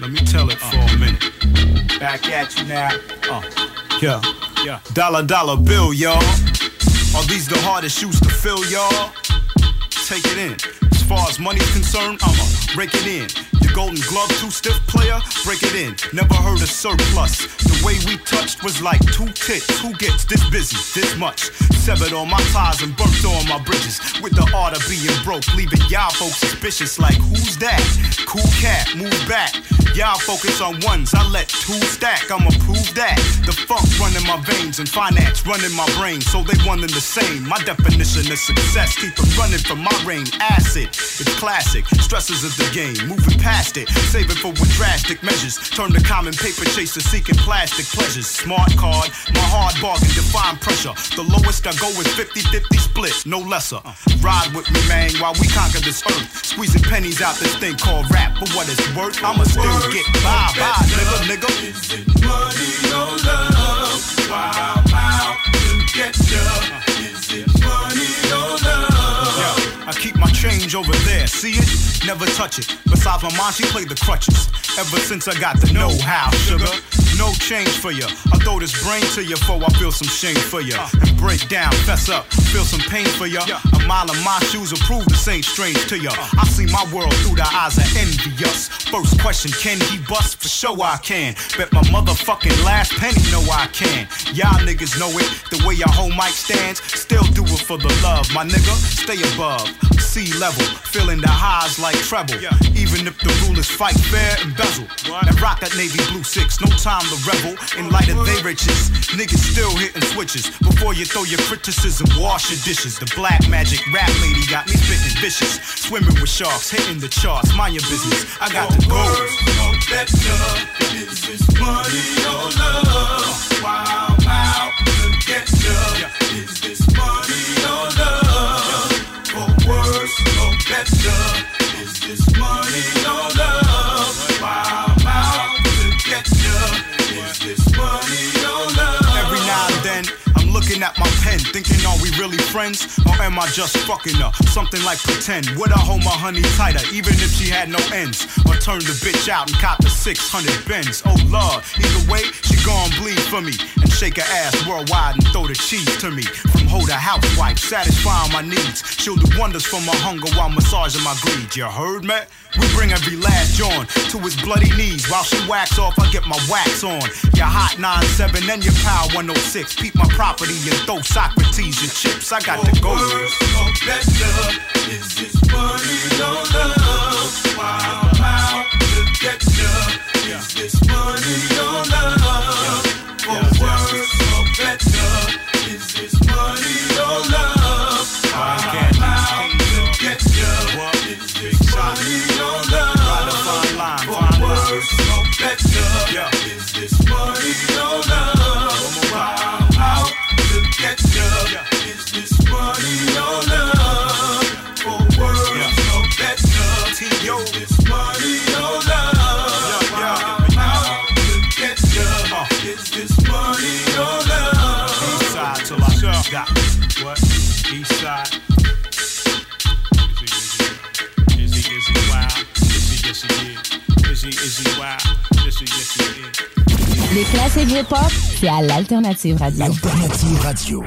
Let me tell it for a minute. Back at you now. Uh, yeah, yeah. Dollar, dollar bill, y'all. Are these the hardest shoes to fill, y'all? Take it in. As far as money's concerned, I'ma break it in. Golden glove, too stiff player, break it in. Never heard of surplus. The way we touched was like two tits. Who gets this busy, this much? Severed all my ties and burnt all my bridges. With the art of being broke, leaving y'all folks suspicious. Like, who's that? Cool cat, move back. Y'all focus on ones, I let two stack. I'ma prove that. The funk running my veins and finance running my brain. So they one and the same. My definition of success, keep them running from my reign. Acid, it's classic. Stresses of the game, moving past Save it for with drastic measures. Turn the common paper chaser seeking plastic pleasures. Smart card, my hard bargain, define pressure. The lowest I go is 50-50 split, no lesser. Ride with me, man, while we conquer this earth. Squeezing pennies out this thing called rap. For what it's worth, I'ma still get by, by, nigga, nigga. Is it money or love? Wow, wow, to get ya. Change over there, see it? Never touch it. Besides my mom, she played the crutches. Ever since I got the know-how, sugar. No change for ya. I throw this brain to ya before I feel some shame for ya. And break down, fess up, feel some pain for ya. A mile of my shoes will prove this ain't strange to ya. I see my world through the eyes of envious. First question, can he bust? For sure I can. Bet my motherfucking last penny know I can. Y'all niggas know it. The way your whole mic stands, still do it for the love. My nigga, stay above sea level, feeling the highs like treble. Even if the rulers fight fair and bezel. And rock that navy blue six, no time to revel. In light of they riches, niggas still hitting switches. Before you throw your criticism, wash your dishes. The black magic rap lady got me spitting vicious. Swimming with sharks, hitting the charts. Mind your business, I got the gold. No better. Is this money or love? Wow, wow, to get ya. up my thinking, are we really friends? Or am I just fucking her? Something like pretend. Would I hold my honey tighter, even if she had no ends? Or turn the bitch out and cop the 600 bends? Oh lord, either way, she gon' bleed for me. And shake her ass worldwide and throw the cheese to me. From hoe to housewife, satisfying my needs. She'll do wonders for my hunger while massaging my greed. You heard me? We bring every last John to his bloody knees. While she wax off, I get my wax on. Your hot 9-7 and your power 106. Peep my property and throw Socrates teas and chips. I got the gold. Is this money. Wow. Les classiques hip-hop, c'est à l'Alternative Radio. L'Alternative Radio.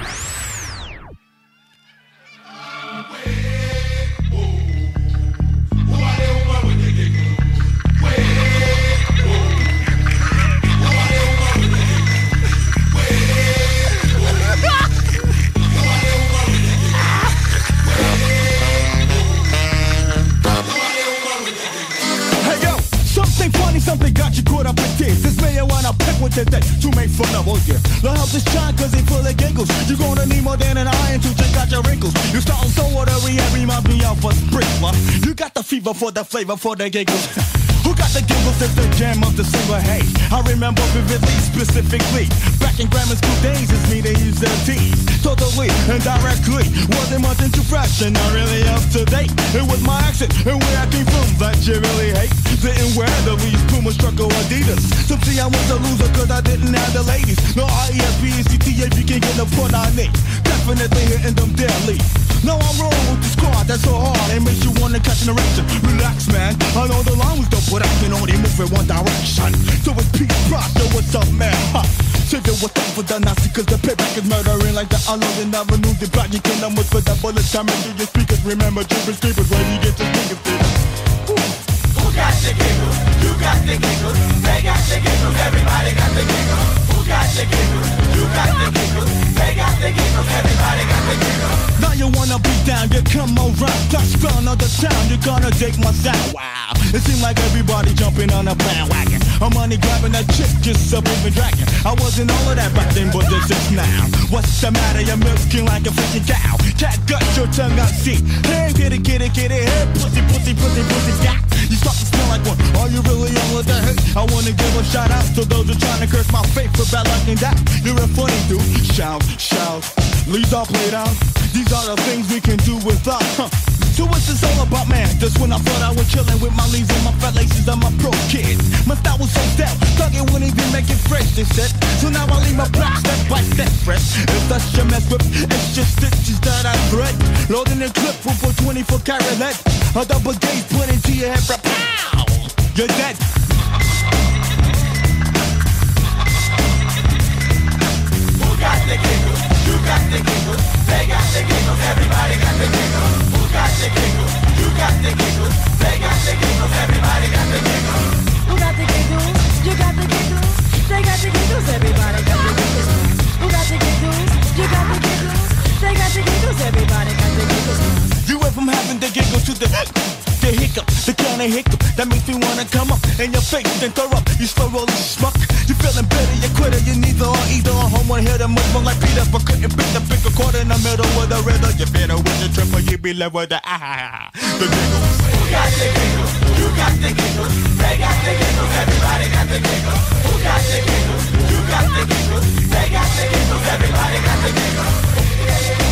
you caught up in this. This you want to pick with today to make fun of all yeah. The help is trying cause it's full of giggles. You're gonna need more than an iron to check out your wrinkles. You're starting so watery and remind me of a sprinkler. You got the fever for the flavor for the giggles. Got the giggles if the jam of the single? Hey, I remember vividly, specifically. Back in grammar school days, it's me they used to tease. Totally and directly. Wasn't much into and not really up to date. It was my accent and where I came from that you really hate. Didn't wear the Lee's Puma Struck or Adidas. Some see I was a loser cause I didn't have the ladies. No R-E-S-P and C-T-A-P can get the put on it. Definitely hitting them deadly. Now I'm rolling with the squad that's so hard It makes you wanna catch an erection Relax man, I know the line was dope But I can only move in one direction. So it's Pete Rock, yo what's up man, huh Save it what's up for the Nazi Cause the payback is murdering like the Unloading Avenue The black you can almost put that bullet time. Into your speakers Remember Jeepers Creepers where you get your fingers Who got the giggles? You got the giggles They got the giggles Everybody got the giggles Who got the giggles? You got the giggles They got the Everybody got the Now you wanna be down, you come around. Of the town, you're gonna dig my sound Wow, it seems like everybody jumping on a bandwagon. I'm money grabbing that chick, just a moving dragon I wasn't all of that back then, but this is now. What's the matter, you're milking like a cow. Cat your tongue see Hey, kitty, kitty, kitty, hey Pussy, pussy, pussy, pussy, You start to smell like one, are you really I wanna give a shout out to those who trying to curse my faith for bad luck and that You're a funny dude, shout, shout Leaves all played out These are the things we can do without, huh so what's this all about, man? Just when I thought I was chillin' with my leaves and my fat laces and my pro kids. My style was so stout, thug it wouldn't even make it fresh, they said. So now I leave my black step by step fresh. If that's your mess with, it's just stitches that I thread. Loading the clip a 24 karat lead. A double gauge put into your head, for pow! You're dead. Got the giggles? You got the giggles They got the giggles Everybody got the giggles Who got the giggles? You got the giggles They got the giggles Everybody got the giggles Who got the giggles? You got the giggles. They got the giggles. Everybody got the giggles. Who got the giggles? You got the giggles. They got the giggles. Everybody got the giggles. You went from having the giggle to the the hiccup, the kind of hiccup that makes me wanna come up in your face and throw up. You slow roll schmuck. You feeling better, you quitter, you neither or either. One hit move more like Peter, but couldn't pick the a quarter in the middle with the riddle. You better with the triple, you be left with the ah, the giggles. Who got the giggles? You got the giggles They got the giggles Everybody got the giggles Who got the giggles? You got the giggles They got the giggles Everybody got the giggles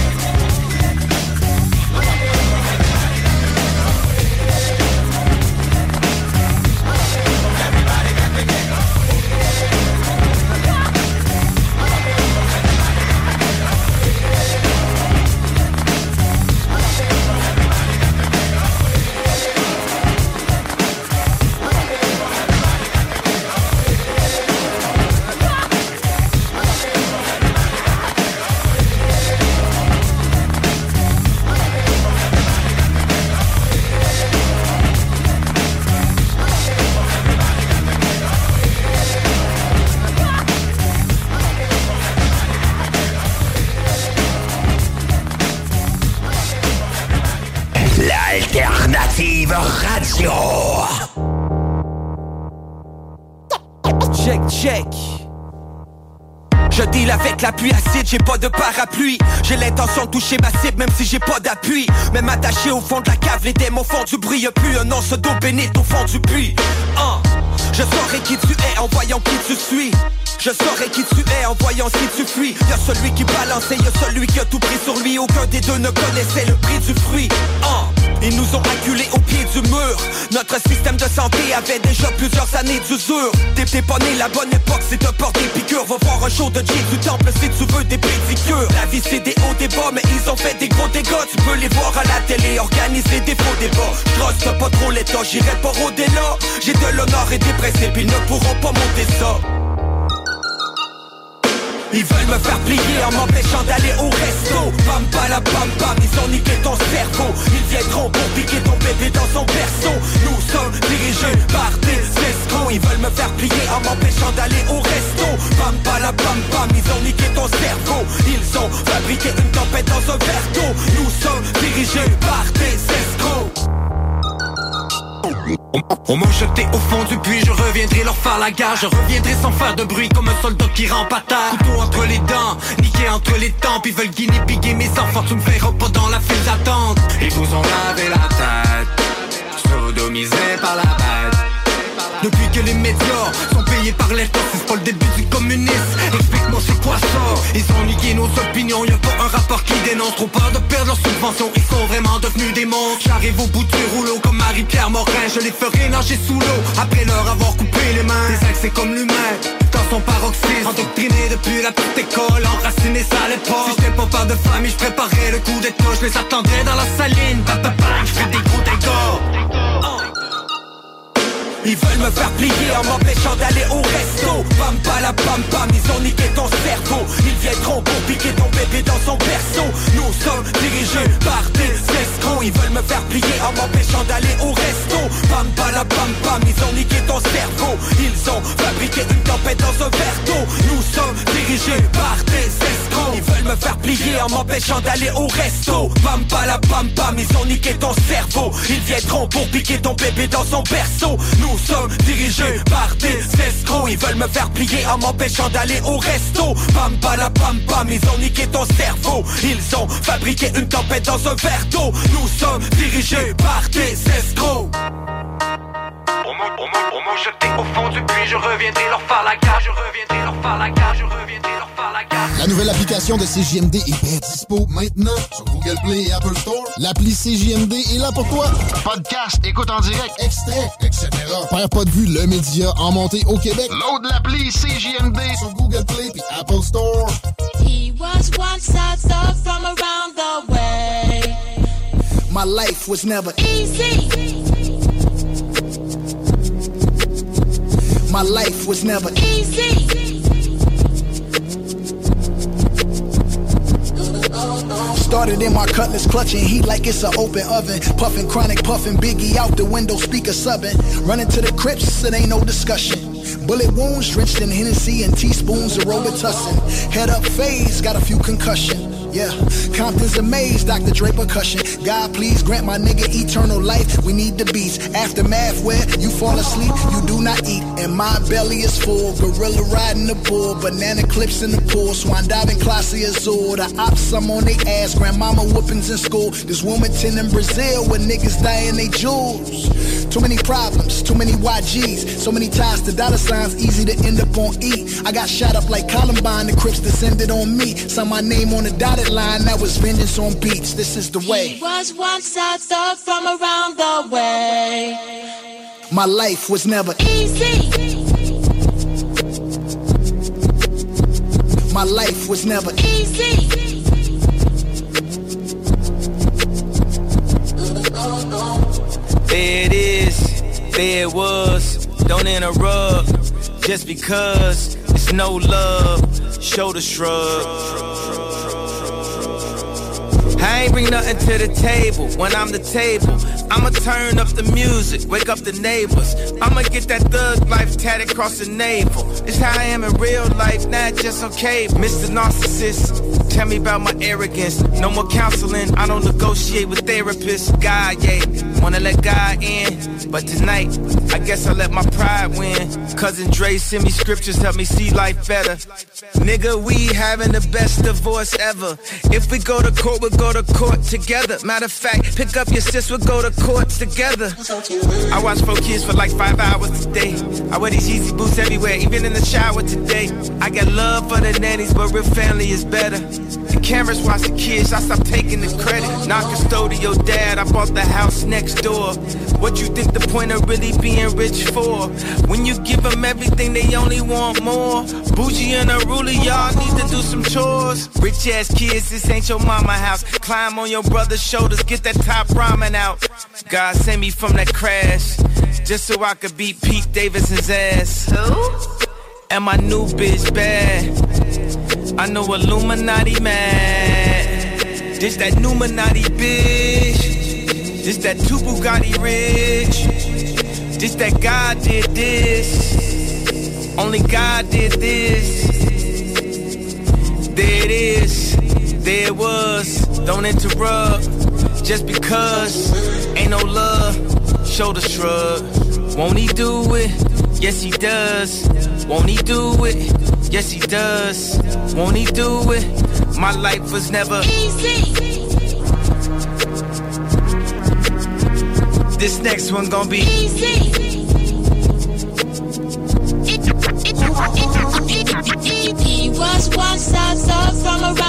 avec la pluie acide, j'ai pas de parapluie. J'ai l'intention de toucher ma cible même si j'ai pas d'appui. Même attaché au fond de la cave, les démons font du bruit. Plus un once d'eau bénite au fond du puits. Hein. Je saurai qui tu es en voyant qui tu suis je saurai qui tu es en voyant si tu fuis. Y'a celui qui balance et y'a celui qui a tout pris sur lui. Aucun des deux ne connaissait le prix du fruit. Hein. Ils nous ont acculés au pied du mur. Notre système de santé avait déjà plusieurs années d'usure. T'es pas la bonne époque, c'est de porter des piqûres Va voir un show de Jay du temple si tu veux des pédicures. La vie c'est des hauts des bas, mais ils ont fait des gros dégâts. Tu peux les voir à la télé, organiser des faux débats. J'troste pas trop l'état, j'irai pas au-delà. J'ai de l'honneur et des principes, ils ne pourront pas monter ça ils veulent me faire plier en m'empêchant d'aller au resto. Pam pala pam pam, ils ont niqué ton cerveau. Ils viendront pour piquer ton bébé dans son berceau. Nous sommes dirigés par des escrocs. Ils veulent me faire plier en m'empêchant d'aller au resto. Pam pala pam pam, ils ont niqué ton cerveau. Ils ont fabriqué une tempête dans un verre d'eau. Nous sommes dirigés par des escrocs On m'a jeté au fond du puits, je reviendrai leur faire la gare. Je reviendrai sans faire de bruit comme un soldat qui rampe à terre. Couteau entre les dents, niqué entre les tempes Ils veulent guiner, piguer mes enfants, tu me feras pas dans la file d'attente. Ils vous ont lavé la tête, sodomisé par la bête depuis que les médias sont payés par l'État C'est pas le début du communisme. Explique-moi c'est quoi ça. Ils ont niqué nos opinions Y'a pas un rapport qui dénonce. Trop peur de perdre leurs subventions Ils sont vraiment devenus des monstres. J'arrive au bout du rouleau comme Marie-Pierre Morin Je les ferai nager sous l'eau. Après leur avoir coupé les mains Les c'est comme l'humain dans son paroxysme. Endoctriné depuis la petite école Enraciné ça à l'époque. Si j'étais pas peur de famille Je préparais le coup d'état. Je les attendrais dans la saline. Je fais des gros dégâts ils veulent me faire plier en m'empêchant d'aller au resto. Pam la pam pam, ils ont niqué ton cerveau en m'empêchant d'aller au resto. Pam la pam pam, ils ont niqué ton cerveau. Ils viendront pour piquer ton bébé dans son berceau. Nous sommes dirigés par des escrocs. Ils veulent me faire plier en m'empêchant d'aller au resto. Pam la pam pam, ils ont niqué ton cerveau. Ils ont fabriqué une tempête dans un verre d'eau. Nous sommes dirigés par des escrocs. Au fond du puits, je reviendrai leur faire la gare, je reviendrai leur faire la gare, je reviendrai leur la gare. La nouvelle application de CJMD est bien dispo maintenant sur Google Play et Apple Store. L'appli CJMD est là pour toi. Podcast, écoute en direct, extrait, etc. Père pas de vue, le média en montée au Québec. Load l'appli CJMD sur Google Play et Apple Store. He was once from around the way. My life was never easy. My life was never easy. Started in my cutlass, clutching heat like it's an open oven. Puffing chronic, puffing biggie out the window, speaker subbing. Running to the crypts, it ain't no discussion. Bullet wounds drenched in Hennessy and teaspoons of Robitussin. Head up phase, got a few concussion. Yeah, Compton's amazed, Dr. Dre percussion. God, please grant my nigga eternal life. We need the beats. Aftermath where you fall asleep, you do not eat. And my belly is full. Gorilla riding the bull, banana clips in the pool. Swan diving classy azul. The ops, I'm on they ass. Grandmama whoopings in school. This Wilmington in Brazil where niggas dying they jewels. Too many problems, too many YGs. So many ties to dollar signs, easy to end up on E. I got shot up like Columbine, the Crips descended on me. Saw my name on the dotted line that was vengeance on beats. This is the way. He was once a thug from around the way. My life was never easy. My life was never easy. There it is, there it was. Don't interrupt just because it's no love. Shoulder shrug. I ain't bring nothing to the table when I'm the table. I'ma turn up the music, wake up the neighbors. I'ma get that thug life tatted across the navel. It's how I am in real life, not just okay. Mr. Narcissist, tell me about my arrogance. No more counseling, I don't negotiate with therapists. God, yeah, wanna let God in. But tonight, I guess I let my pride win. Cousin Dre send me scriptures, help me see life better. Nigga, we having the best divorce ever. If we go to court, we'll go to court together. Matter of fact, pick up your sis, we'll go to court together. I watch four kids for like five hours a day. I wear these Yeezy boots everywhere, even in the shower today. I got love for the nannies, but real family is better. Cameras watch the kids, I stop taking the credit. Not custodial dad, I bought the house next door. What you think the point of really being rich for? When you give them everything, they only want more. Bougie and a ruler, y'all need to do some chores. Rich ass kids, this ain't your mama house. Climb on your brother's shoulders, get that top ramen out. God sent me from that crash, just so I could beat Pete Davidson's ass. Who? And my new bitch bad. I know Illuminati mad. This that Numinati bitch. This that two Bugatti rich. This that God did this. Only God did this. There it is. There it was. Don't interrupt. Just because ain't no love shoulder shrug. Won't he do it? Yes, he does. Won't he do it? Yes, he does. Won't he do it? My life was never easy. This next one gonna be easy. He was one size up from around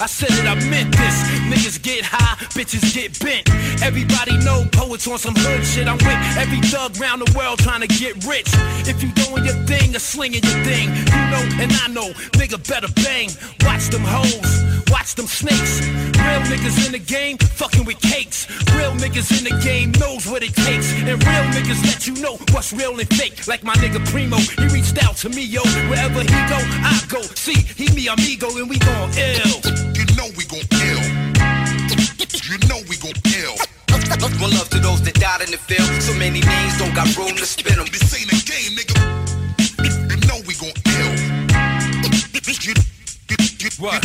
I said it, I meant this. Niggas get high, bitches get bent. Everybody know poets on some hood shit. I'm with every thug round the world trying to get rich. If you doing your thing or slinging your thing, you know and I know, nigga better bang. Watch them hoes, watch them snakes. Real niggas in the game, fucking with cakes. Real niggas in the game knows what it takes. And real niggas let you know what's real and fake. Like my nigga Primo, he reached out to me, yo. Wherever he go, I go. See, he me amigo and we gon' ill. You know we gon' L. You know we. One love to those that died in the field. So many names don't got room to spin them. This ain't a game, nigga. You know we gon' L. You, you, you, What?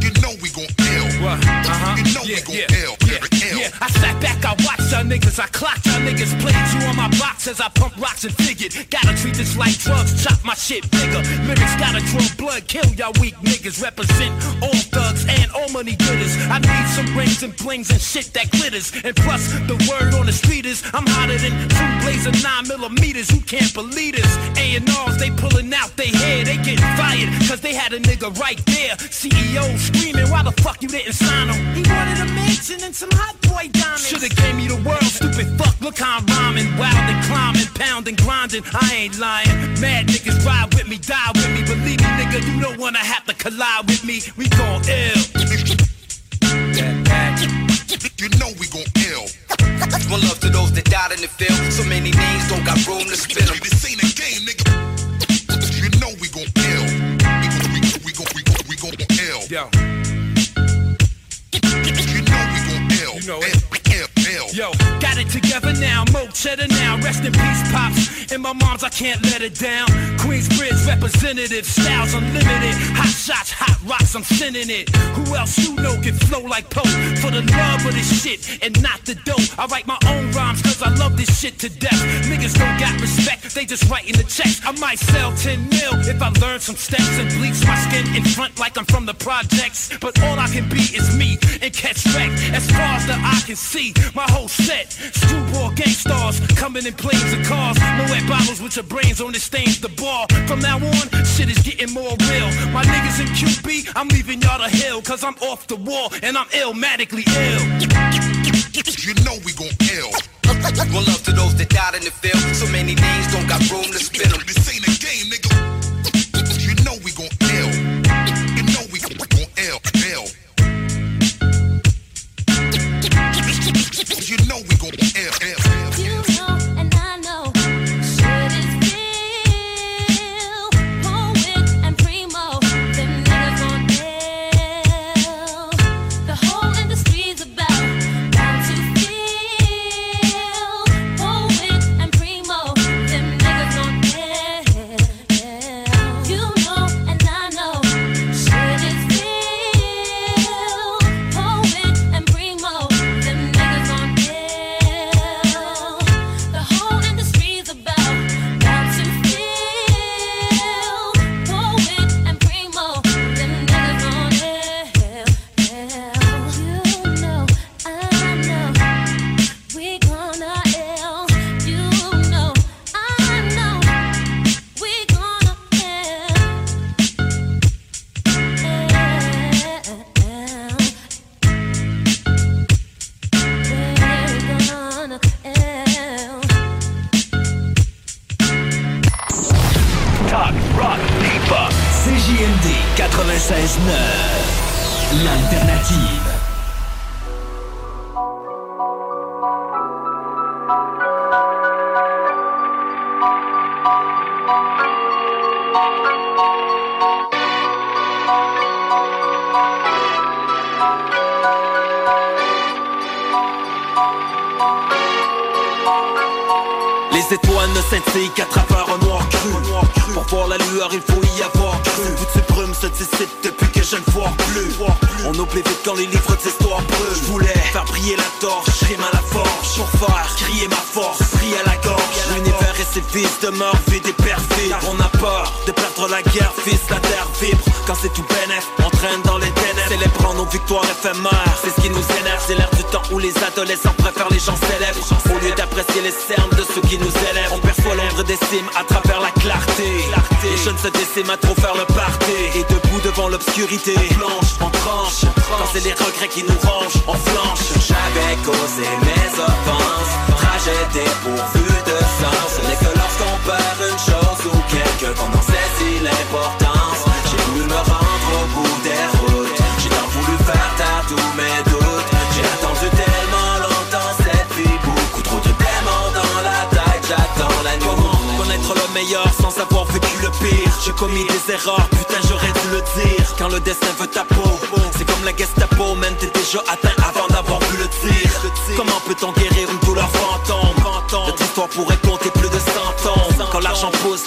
you know we gon' L. What? Uh-huh. You know yeah, we gon' yeah, L. yeah. I sat back, I watched y'all niggas, I clocked y'all niggas, played you on my box as I pump rocks and figured. Gotta treat this like drugs, chop my shit bigger. Lyrics gotta draw blood, kill y'all weak niggas. Represent all thugs and all money getters. I need some rings and blings and shit that glitters. And plus, the word on the street is I'm hotter than two blazer nine millimeters. You can't believe this. A&Rs, they pulling out they hair, they getting fired. Cause they had a nigga right there. CEO screaming, why the fuck you didn't sign him? He wanted a mansion and some hot boy diamonds. Should've gave me the world, stupid fuck. Look how I'm rhyming, wild and climbing, pounding, grinding. I ain't lying. Mad niggas ride with me, die with me. Believe me, nigga, you don't wanna have to collide with me. We gon' ill. You know we gon' L. One love to those that died in the field. So many names don't got room to spin them. This ain't a game, nigga. You know we gon' L. We gon' we gon' we gon' we gon' we gon' L. Yo, You know it. Yo, got it together now. Mo cheddar now. Rest in peace, pops. And my mom's, I can't let it down. Queensbridge representative, styles unlimited. Hot shots, hot rocks, I'm sending it. Who else you know can flow like Pope? For the love of this shit and not the dope. I write my own rhymes cause I love this shit to death. Niggas don't got respect, they just writing the checks. I might sell 10 mil if I learn some steps and bleach my skin in front like I'm from the projects. But all I can be is me and catch wreck. As far as the eye can see, my whole set. Screwball gang stars coming in planes and cars. Moet bottles with your brains on this stains the bar. From now on, shit is getting more real. My niggas in QB, I'm leaving y'all to hell. Cause I'm off the wall and I'm illmatically ill. You know we gon' ill. One love to those that died in the field. So many names don't got room to spin them. This ain't a game, nigga.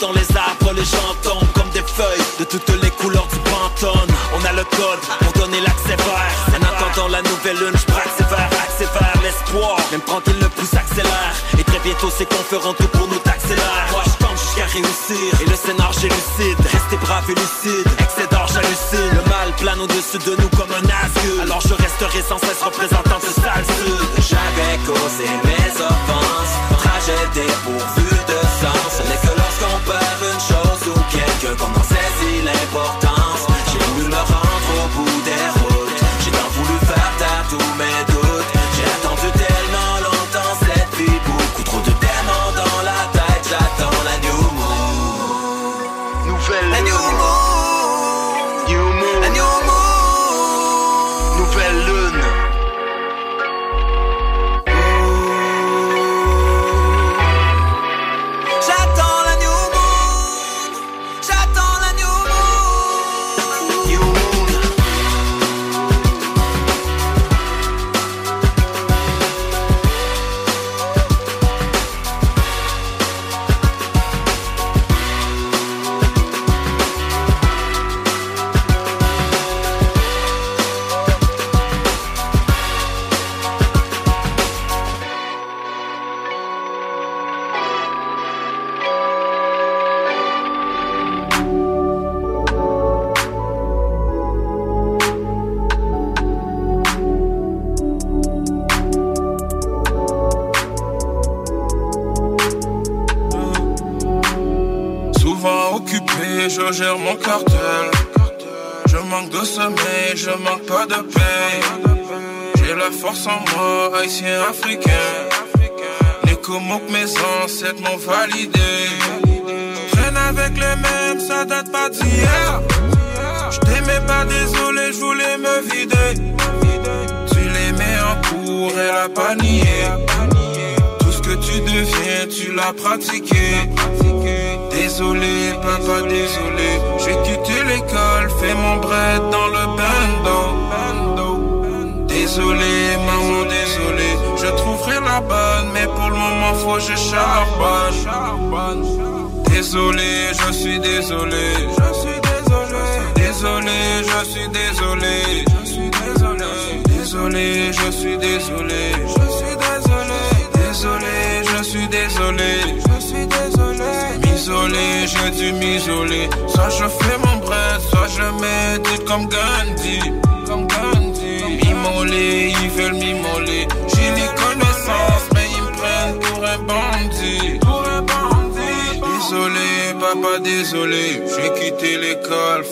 dans les arbres, les gens tombent comme des feuilles de toutes les couleurs du pantone. On a le code pour donner l'accès vert. En attendant la nouvelle lune, je braque sévère, accélère l'espoir. Même quand il le pousse, accélère. Et très bientôt, c'est qu'on feront tout pour nous taxer l'air. Moi, je tente jusqu'à réussir. Et le scénar, j'élucide. Restez brave et lucide. Excès d'or, j'hallucine. Le mal plane au-dessus de nous comme un asque. Alors je resterai sans cesse représentant ce sale sud. J'avais causé mes offenses. Tragédie pour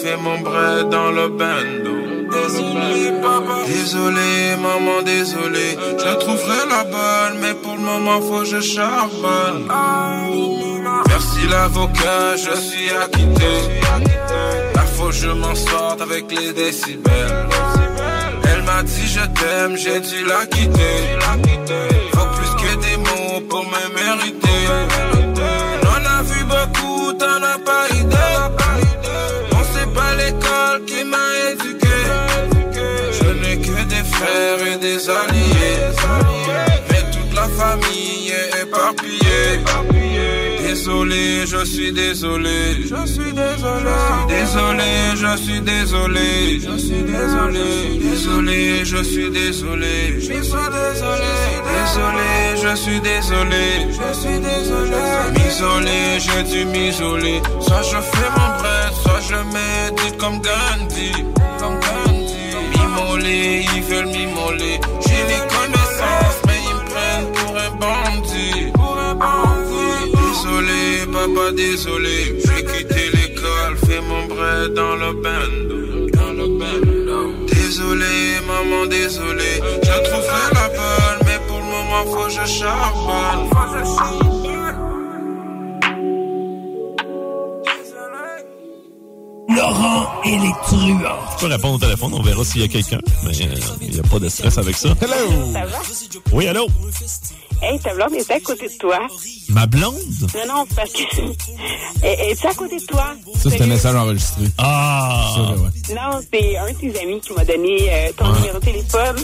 fait mon bras dans le bando. Désolé, papa. Désolé, maman, désolé. Je trouverai la bonne, mais pour le moment, faut que je charbonne. Merci l'avocat, je suis acquitté. La faut je m'en sorte avec les décibels. Elle m'a dit je t'aime, j'ai dû la quitter. Faut plus que des mots pour me mériter. Des alliés. Mais toute la famille est éparpillée. Désolé, je suis désolé. Je suis désolé. Désolé, je suis désolé. Je suis désolé. Désolé, je suis désolé. Je suis désolé. Désolé, je suis désolé. Je suis désolé. M'isoler, j'ai dû m'isoler. Soit je fais mon bread, soit je médite. Comme Gandhi. M'immoler, ils veulent m'immoler. J'ai les connaissances, mais ils me prennent pour un bandit. Pour un bandit. Désolé, papa, désolé. J'ai quitté l'école, fait mon bread dans le band. Dans le band. Désolé, maman, désolé. Je trouverai la bonne, mais pour le moment, faut que je charbonne. Laurent et les truands. Tu peux répondre au téléphone, on verra s'il y a quelqu'un. Mais euh, il n'y a pas de stress avec ça. Hello! Ça va? Oui, allô? Hey, ta blonde est à côté de toi. Ma blonde? Non, non, parce que. Elle est à côté de toi? Ça, c'est un message enregistré. Ah! Ouais. Non, c'est un de tes amis qui m'a donné euh, ton numéro de téléphone.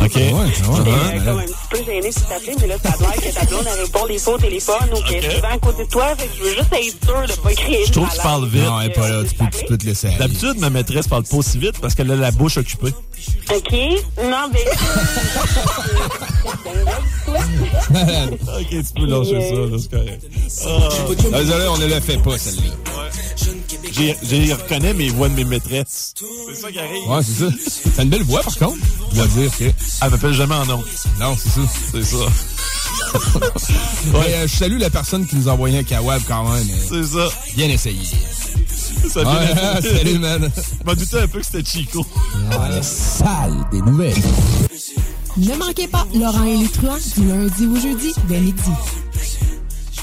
OK. J'étais ouais, euh, comme un petit peu gênée de t'appeler, mais là, ça a l'air que ta blonde, elle répond des fois au téléphone ou qu'elle est souvent à côté de toi. Fait que je veux juste être sûre de pas créer Je trouve que tu parles vite. Non, elle est pas là. Tu peux, tu peux te laisser aller. D'habitude, ma maîtresse parle pas aussi vite parce qu'elle a la bouche occupée. OK? Non, mais. ok, tu peux lâcher ça, là, c'est correct. Ah, Désolé, on ne le fait pas, celle-là. J'ai reconnais mes voix de mes maîtresses. C'est ça qui arrive. Ouais, c'est ça. T'as une belle voix, par contre. Je dois dire que. Elle m'appelle jamais en nom. Non, c'est ça. C'est ça. Ouais, euh, je salue la personne qui nous a envoyé un kawab quand même. C'est ça. Bien essayé. Ça a bien Ouais, été. salut, man. Je m'en doutais un peu que c'était Chico. Ouais, sale des nouvelles. Ne manquez pas Laurent et les truands du lundi au jeudi dès midi.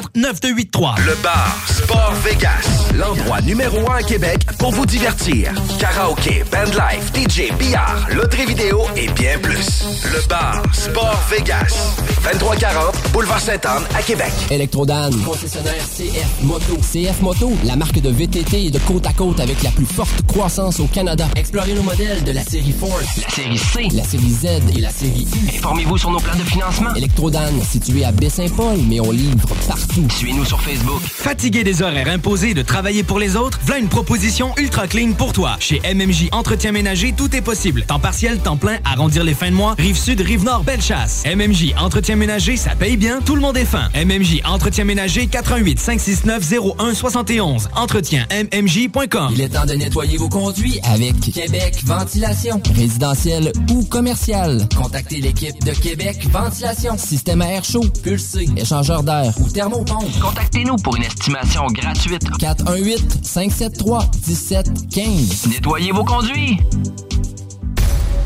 581-984-9283. Le bar Sport Vegas, l'endroit numéro un à Québec pour vous divertir. Karaoke, bandlife, DJ, billard, loterie vidéo et bien plus. Le bar Sport Vegas, 2340 Boulevard Sainte-Anne à Québec. Électrodan, concessionnaire CF Moto. CF Moto, la marque de VTT et de côte à côte avec la plus forte croissance au Canada. Explorez nos modèles de la série Force, la série C, la série Z et la série U. Informez-vous sur nos plans de financement. Électrodan, situé à Baie-Saint-Paul, mais on livre partout. Suivez-nous sur Facebook. Fatigué des horaires imposés de travailler pour les autres? Voilà une proposition ultra clean pour toi. Chez MMJ Entretien Ménager, tout est possible. Temps partiel, temps plein, arrondir les fins de mois, rive sud, rive nord, belle chasse. MMJ Entretien Ménager, ça paye bien, tout le monde est fin. MMJ Entretien Ménager, 88 569 01 71. Entretien MMJ.com. Il est temps de nettoyer vos conduits avec Québec Ventilation. Résidentiel ou commercial. Contactez l'équipe de Québec Ventilation. Système à air chaud, pulsé, échangeur d'air ou thermopompe. Contactez-nous pour une estimation gratuite. 418-573-1715. Nettoyez vos conduits.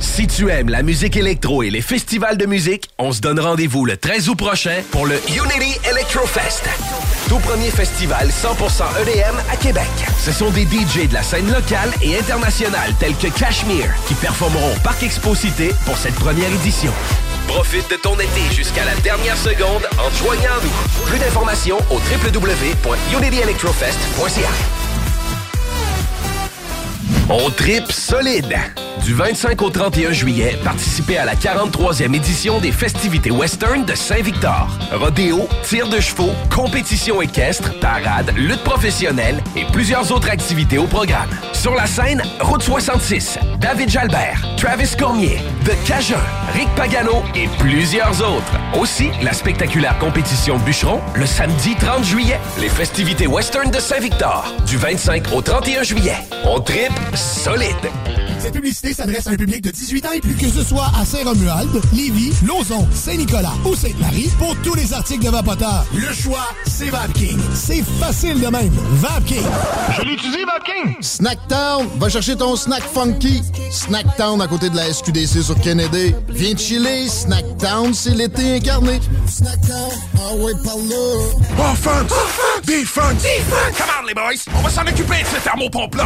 Si tu aimes la musique électro et les festivals de musique, on se donne rendez-vous le 13 août prochain pour le Unity Electrofest. Tout premier festival 100% EDM à Québec. Ce sont des DJ de la scène locale et internationale tels que Cashmere qui performeront au Parc Expo Cité pour cette première édition. Profite de ton été jusqu'à la dernière seconde en te joignant à nous. Plus d'informations au www.unityelectrofest.ca. On tripe solide. Du 25 au 31 juillet, participez à la 43e édition des festivités western de Saint-Victor. Rodéo, tir de chevaux, compétition équestre, parade, lutte professionnelle et plusieurs autres activités au programme. Sur la scène, Route 66, David Jalbert, Travis Cormier, The Cajun, Rick Pagano et plusieurs autres. Aussi, la spectaculaire compétition bûcheron le samedi 30 juillet. Les festivités western de Saint-Victor, du 25 au 31 juillet. On tripe solide. Cette publicité s'adresse à un public de 18 ans et plus. Que ce soit à Saint-Romuald, Lévis, Lauson, Saint-Nicolas ou Sainte-Marie, pour tous les articles de Vapoteur, le choix, c'est VapKing. C'est facile de même. VapKing. Je l'utilise, VapKing. Snacktown, va chercher ton snack funky. Snacktown à côté de la SQDC sur Kennedy. Viens chiller, Snacktown, c'est l'été incarné. Snacktown, ah ouais, par là. Offense! Defense! Defense! Come on, les boys! On va s'en occuper de ce thermopompe-là!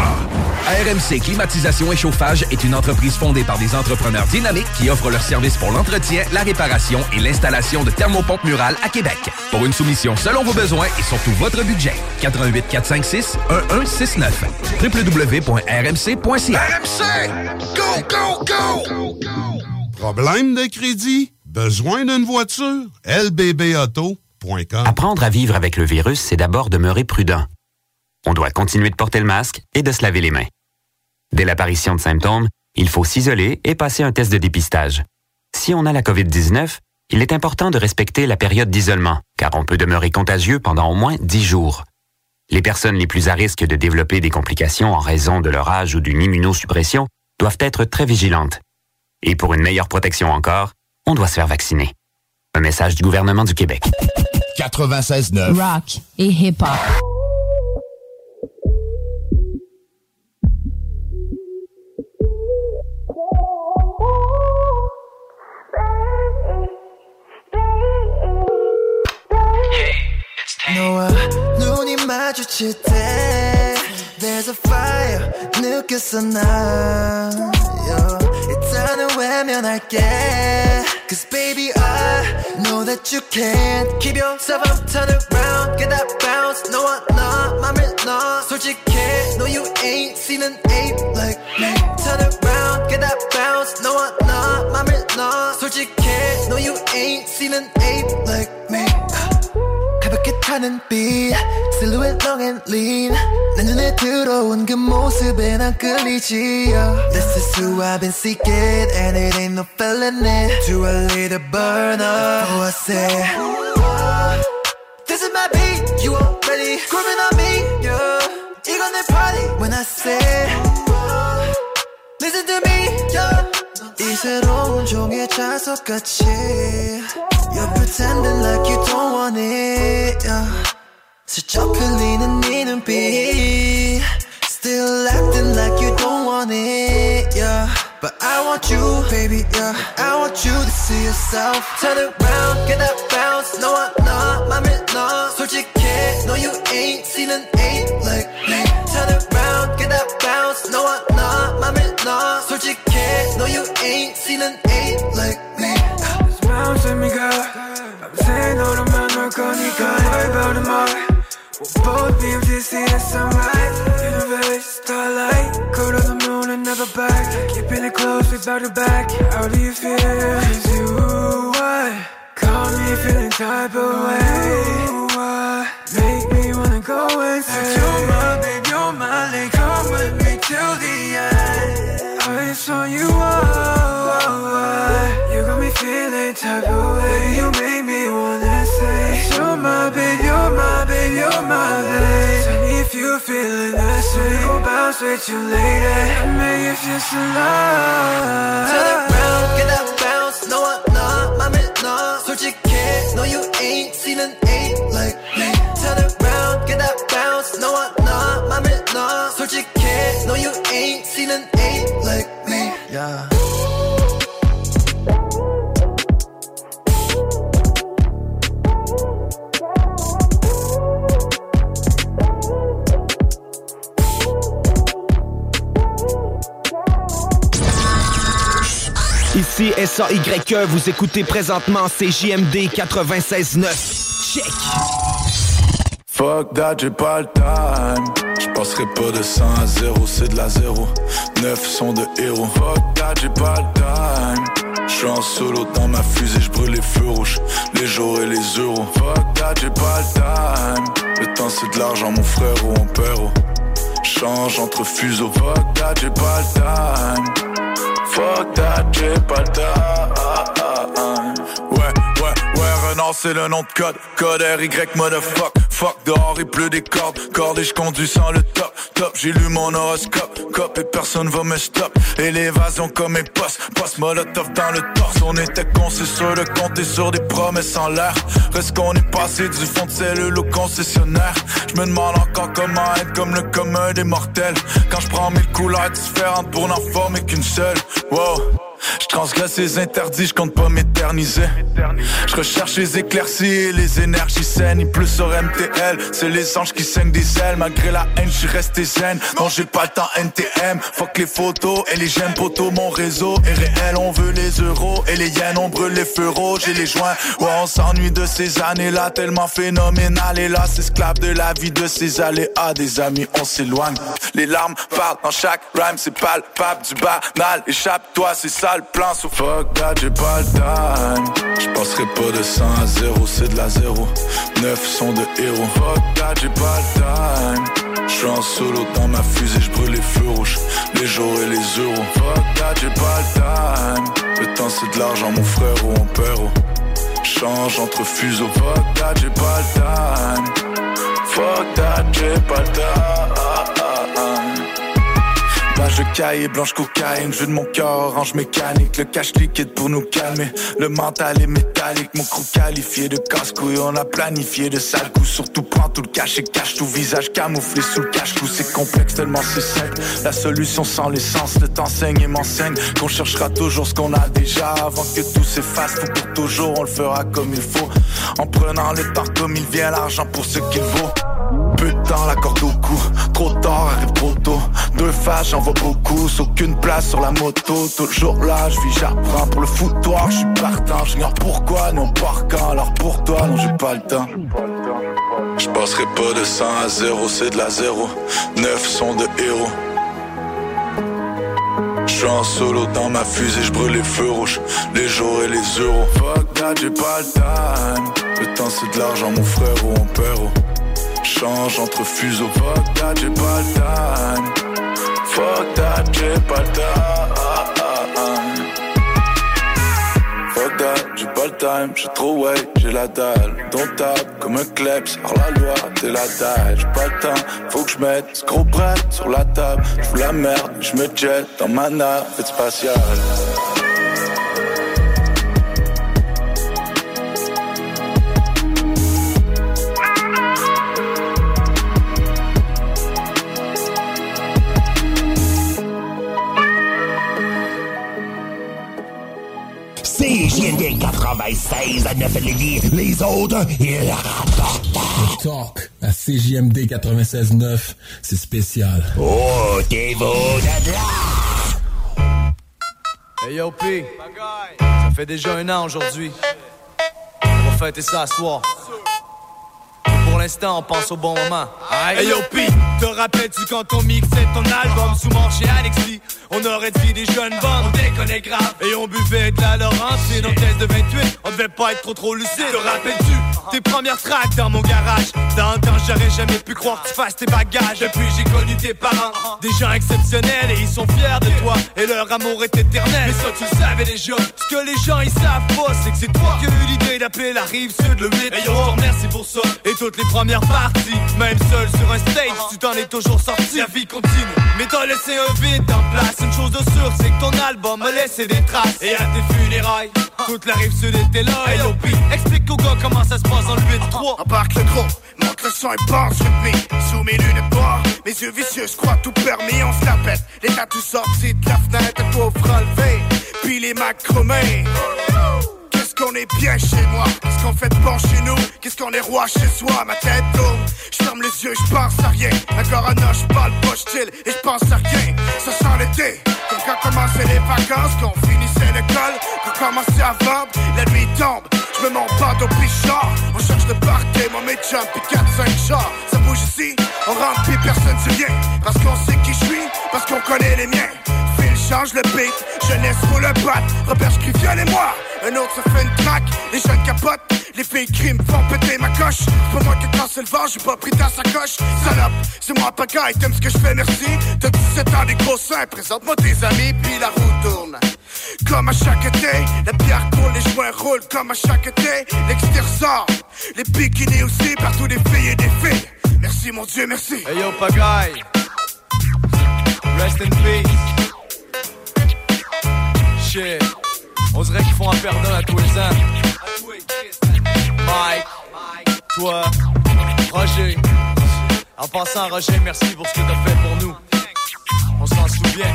RMC Climatisation et Chauffage est une entreprise fondée par des entrepreneurs dynamiques qui offrent leurs services pour l'entretien, la réparation et l'installation de thermopompes murales à Québec. Pour une soumission selon vos besoins et surtout votre budget, 88 456 1169 www.rmc.ca RMC! Go, go, go! Problème de crédit? Besoin d'une voiture? lbbauto.com Apprendre à vivre avec le virus, c'est d'abord demeurer prudent. On doit continuer de porter le masque et de se laver les mains. Dès l'apparition de symptômes, il faut s'isoler et passer un test de dépistage. Si on a la COVID-19, il est important de respecter la période d'isolement, car on peut demeurer contagieux pendant au moins 10 jours. Les personnes les plus à risque de développer des complications en raison de leur âge ou d'une immunosuppression doivent être très vigilantes. Et pour une meilleure protection encore, on doit se faire vacciner. Un message du gouvernement du Québec. 96.9. Rock et hip-hop. 너와 눈이 마주칠 때 There's a fire 느꼈어 나 yeah. 일단은 외면할게 Cause baby I know that you can't Keep yourself up, turn around Get that bounce 너와 나 맘을 놔 솔직해 No you ain't seen an ape like me Turn around, get that bounce 너와 나 맘을 놔 솔직해 No you ain't seen an ape like me 가볍게 타는 빛 Silhouette long and lean 내 눈에 들어온 그 모습에 난 끌리지 yeah. This is who I've been seeking And it ain't no felony To a little burn up Oh I say This is my beat You already grooving on me yeah. 이건 내 party When I say Listen to me yeah. 이 새로운 종의 자석같이 You're pretending like you don't want it yeah. 슬쩍 흘리는 네 눈빛 Still acting like you don't want it yeah. But I want you baby yeah. I want you to see yourself Turn around get that bounce 너와 나 맘을 놔 솔직해 No you ain't seen an ape like me Turn around get that bounce 너와 나 맘을 놔 솔직해 No you ain't seen an ape like me Bounce with me girl 밤새 너를 만날 거니까 Worry about tomorrow We'll both be able to see the sunlight Universe, starlight Go to the moon and never back Keeping it close, we back to back How do you feel? Is you what? Call me feeling type of way What? Make me wanna go insane You're my babe, you're my lady Come with me till the end I saw you, oh, oh, oh. type of way You make me wanna say You're my babe, you're my babe, you're my babe Tell me if you feeling the same Go bounce with you later Make you feel so love Turn around, get that bounce 너와 나 맘을 놔 솔직해 No you ain't seen an ape like me Turn around, get that bounce 너와 나 맘을 놔 솔직해 No you ain't seen an ape like me yeah. Ici SAYE, vous écoutez présentement CJMD 96.9. Check! Fuck that, j'ai pas le time. passerai pas de 100 à 0, c'est de la 0. 9 sont de héros. Fuck that, j'ai pas le time. J'suis en solo dans ma fusée, j'brûle les feux rouges, les jours et les euros. Fuck that, j'ai pas le time. Le temps c'est de l'argent, mon frère ou mon père. oh. Change entre fuseaux. Fuck that, j'ai pas le time. Fuck that drip, I die. Ouais, Renard c'est le nom de code. Code RY, motherfuck. Fuck dehors, il pleut des cordes. Cordes et je conduis sans le top. Top, j'ai lu mon horoscope. Cop et personne va me stop. Élévation comme mes postes. Post molotov dans le torse. On était con, c'est sûr de compter sur des promesses en l'air. Reste qu'on est passé du fond de cellule au concessionnaire. Je me demande encore comment être comme le commun des mortels. Quand je prends mille couleurs différentes pour n'en former qu'une seule. Wow. Je transgresse les interdits, je compte pas m'éterniser. Je recherche les éclaircies les énergies saines. Il pleut sur MTL, c'est les anges qui saignent des ailes. Malgré la haine, je resté zen. Non, j'ai pas le temps NTM. Fuck les photos et les j'aime poteaux. Mon réseau est réel, on veut les euros. Et les yens, brûle les feux rouges et les joints. Ouais, on s'ennuie de ces années-là, tellement phénoménal. Et là, esclave de la vie de ces aléas. Des amis, on s'éloigne. Les larmes parlent dans chaque rhyme, c'est palpable du banal. Échappe-toi, c'est ça le plan. So fuck that, j'ai pas le time. Je passerai pas de 100 à 0, c'est de la 0. 9 sont de héros. Fuck that, j'ai pas le time. Je suis en solo dans ma fusée, je brûle les feux rouges, les jours et les euros. Fuck that, j'ai pas le time. Le temps c'est de l'argent, mon frère ou mon père. oh. Change entre fuseaux. Fuck that, j'ai pas le time. Fuck that, j'ai pas le time. De cahier, blanche cocaïne, jeu de mon cœur, orange mécanique, le cash liquide pour nous calmer. Le mental est métallique, mon crew qualifié de casse-couille, on a planifié de sales coups. Surtout prends tout le cash et cache tout visage camouflé sous le cache-cou. C'est complexe tellement c'est sec. La solution sans l'essence, le t'enseigne et m'enseigne qu'on cherchera toujours ce qu'on a déjà avant que tout s'efface. Faut pour toujours, on le fera comme il faut. En prenant le temps comme il vient, l'argent pour ce qu'il vaut. Temps, la corde au cou. Trop tard, arrive trop tôt. Deux faces, j'en vois beaucoup. Aucune place sur la moto. Toujours là, je vis, j'apprends. Pour le foutoir, je suis partant. J'ignore pourquoi, non par quand. Alors pour toi, non, j'ai pas le temps. Je passerai pas de 100 à 0, c'est de la 0. 9 sont de héros. Je suis en solo dans ma fusée, je brûle les feux rouges, les jours et les euros. Fuck that, j'ai pas le time. Le temps c'est de l'argent, mon frère ou mon père. Change entre fuseaux. Fuck that, j'ai pas le time. Fuck that, j'ai pas le time. Fuck that, j'ai pas le time. J'ai trop way, j'ai la dalle. Ton table comme un kleps, hors la loi, t'es la taille. J'ai pas le temps, faut que je mette ce gros bret sur la table. J'fous la merde, je me jette dans ma navette spatiale. CJMD 96 à 9 Lévis. Les autres, ils rapportent. Talk à CJMD 96.9, c'est spécial. Oh, t'es beau de là! Hey yo P, ça fait déjà un an aujourd'hui. On va fêter ça à soir. Pour l'instant, on pense au bon moment. Hey yo P, te rappelles-tu quand on mixait ton album sous manche et Alex Lee On aurait dit des jeunes bandes, on déconnait grave. Et on buvait de la Laurentine en tête de 28 On devait pas être trop trop lucide. Te rappelles-tu tes premières tracks dans mon garage? Dans le temps j'aurais jamais pu croire que tu fasses tes bagages. Depuis j'ai connu tes parents. Des gens exceptionnels et ils sont fiers de toi. Et leur amour est éternel. Mais ça tu le savais déjà. Ce que les gens ils savent pas c'est que c'est toi qui as eu l'idée d'appeler la rive sud le 8 Et yo remercie pour ça. Et toutes les premières parties. Même seul sur un stage tu t'en es toujours sorti. La vie continue. Mais t'as laissé un vide en place. Une chose de sûre c'est que ton album a laissé des traces. Et à tes funérailles Toute la rive sud était là. Et yo P, explique aux gars comment ça se passe dans le 8-3 Embarque le gros, monte le son et pense rythmé Sous mes lunettes noires, mes yeux vicieux, je crois tout permis, on se la pète Les tatous sortis de la fenêtre, pauvre relevé Puis les macromés qu'on est bien chez moi. Qu'est-ce qu'on fait de bon chez nous? Qu'est-ce qu'on est roi chez soi? Ma tête tourne, je ferme les yeux, je pense à rien. Encore un an, je parle pas, chill et je pense à rien. Ça sent l'été, comme quand commençaient les vacances Qu'on finissait l'école, qu'on commençait à vendre La nuit tombe, je me monte pas au pichard On cherche de parquet, moi mes jumps et 4-5 chars. Ça bouge ici, on rentre personne dit rien. Parce qu'on sait qui je suis, parce qu'on connaît les miens. Change le beat, jeunesse pour le bat. Robert crie et moi, un autre se fait une traque. Les jeunes capotent, les filles criment, font péter ma coche. Pas moi qui cassé le vent, j'ai pas pris ta sacoche. Salope, c'est moi pagaille, t'aimes ce que je fais, merci. T'as 17 ans, des gros seins, présente-moi tes amis, puis la roue tourne. Comme à chaque été, la pierre coule, les joints roulent comme à chaque été. L'extérieur les bikinis aussi, partout des filles et des filles. Merci mon Dieu, merci. Hey yo, pagaille. Rest in peace. On dirait qu'ils font un perdant à tous les. Mike, toi, Roger. En Roger, merci pour ce que t'as fait pour nous. On s'en souvient.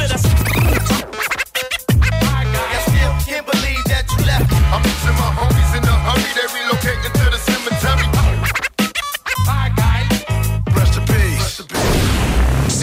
Rest. I can't believe that you left. I'm homies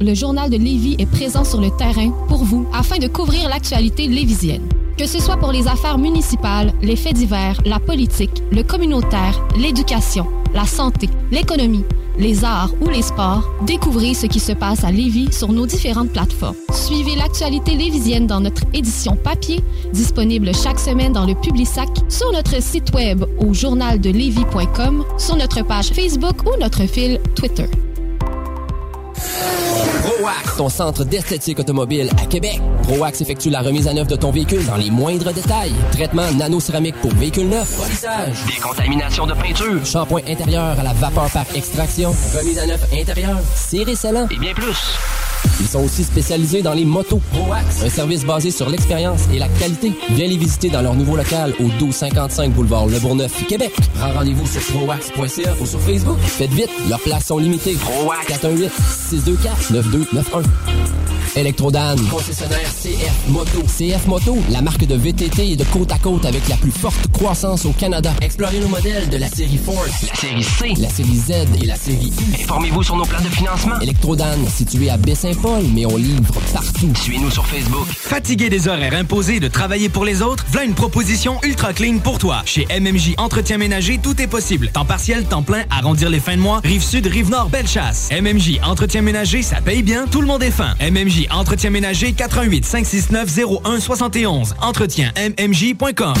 le journal de Lévis est présent sur le terrain pour vous afin de couvrir l'actualité lévisienne. Que ce soit pour les affaires municipales, les faits divers, la politique, le communautaire, l'éducation, la santé, l'économie, les arts ou les sports, découvrez ce qui se passe à Lévis sur nos différentes plateformes. Suivez l'actualité lévisienne dans notre édition papier, disponible chaque semaine dans le Publisac, sur notre site web au journaldelevis.com, sur notre page Facebook ou notre fil Twitter. Oh. ProAx, ton centre d'esthétique automobile à Québec. ProAx effectue la remise à neuf de ton véhicule dans les moindres détails. Traitement nano-céramique pour véhicule neuf, polissage, décontamination de peinture, shampoing intérieur à la vapeur par extraction, remise à neuf intérieure, serré scellant et bien plus. Ils sont aussi spécialisés dans les motos. ProAx, un service basé sur l'expérience et la qualité. Viens les visiter dans leur nouveau local au 1255 boulevard Le Bourgneuf, Québec. Prends rendez-vous sur proax.ca ou sur Facebook. Faites vite, leurs places sont limitées. ProAx 418 624 9,9 Euro. Electrodan, concessionnaire CF Moto. CF Moto, la marque de VTT et de côte à côte avec la plus forte croissance au Canada. Explorez nos modèles de la série Force, la série C, la série Z et la série U. Informez-vous sur nos plans de financement. Electrodan, situé à Baie-Saint-Paul, mais on livre partout. Suivez-nous sur Facebook. Fatigué des horaires imposés de travailler pour les autres? Voilà une proposition ultra clean pour toi. Chez MMJ Entretien Ménager, tout est possible. Temps partiel, temps plein, arrondir les fins de mois, rive sud, rive nord, belle chasse. MMJ Entretien Ménager, ça paye bien, tout le monde est fin. MMJ Entretien Ménager, 88 569 01 71. Entretien MMJ.com.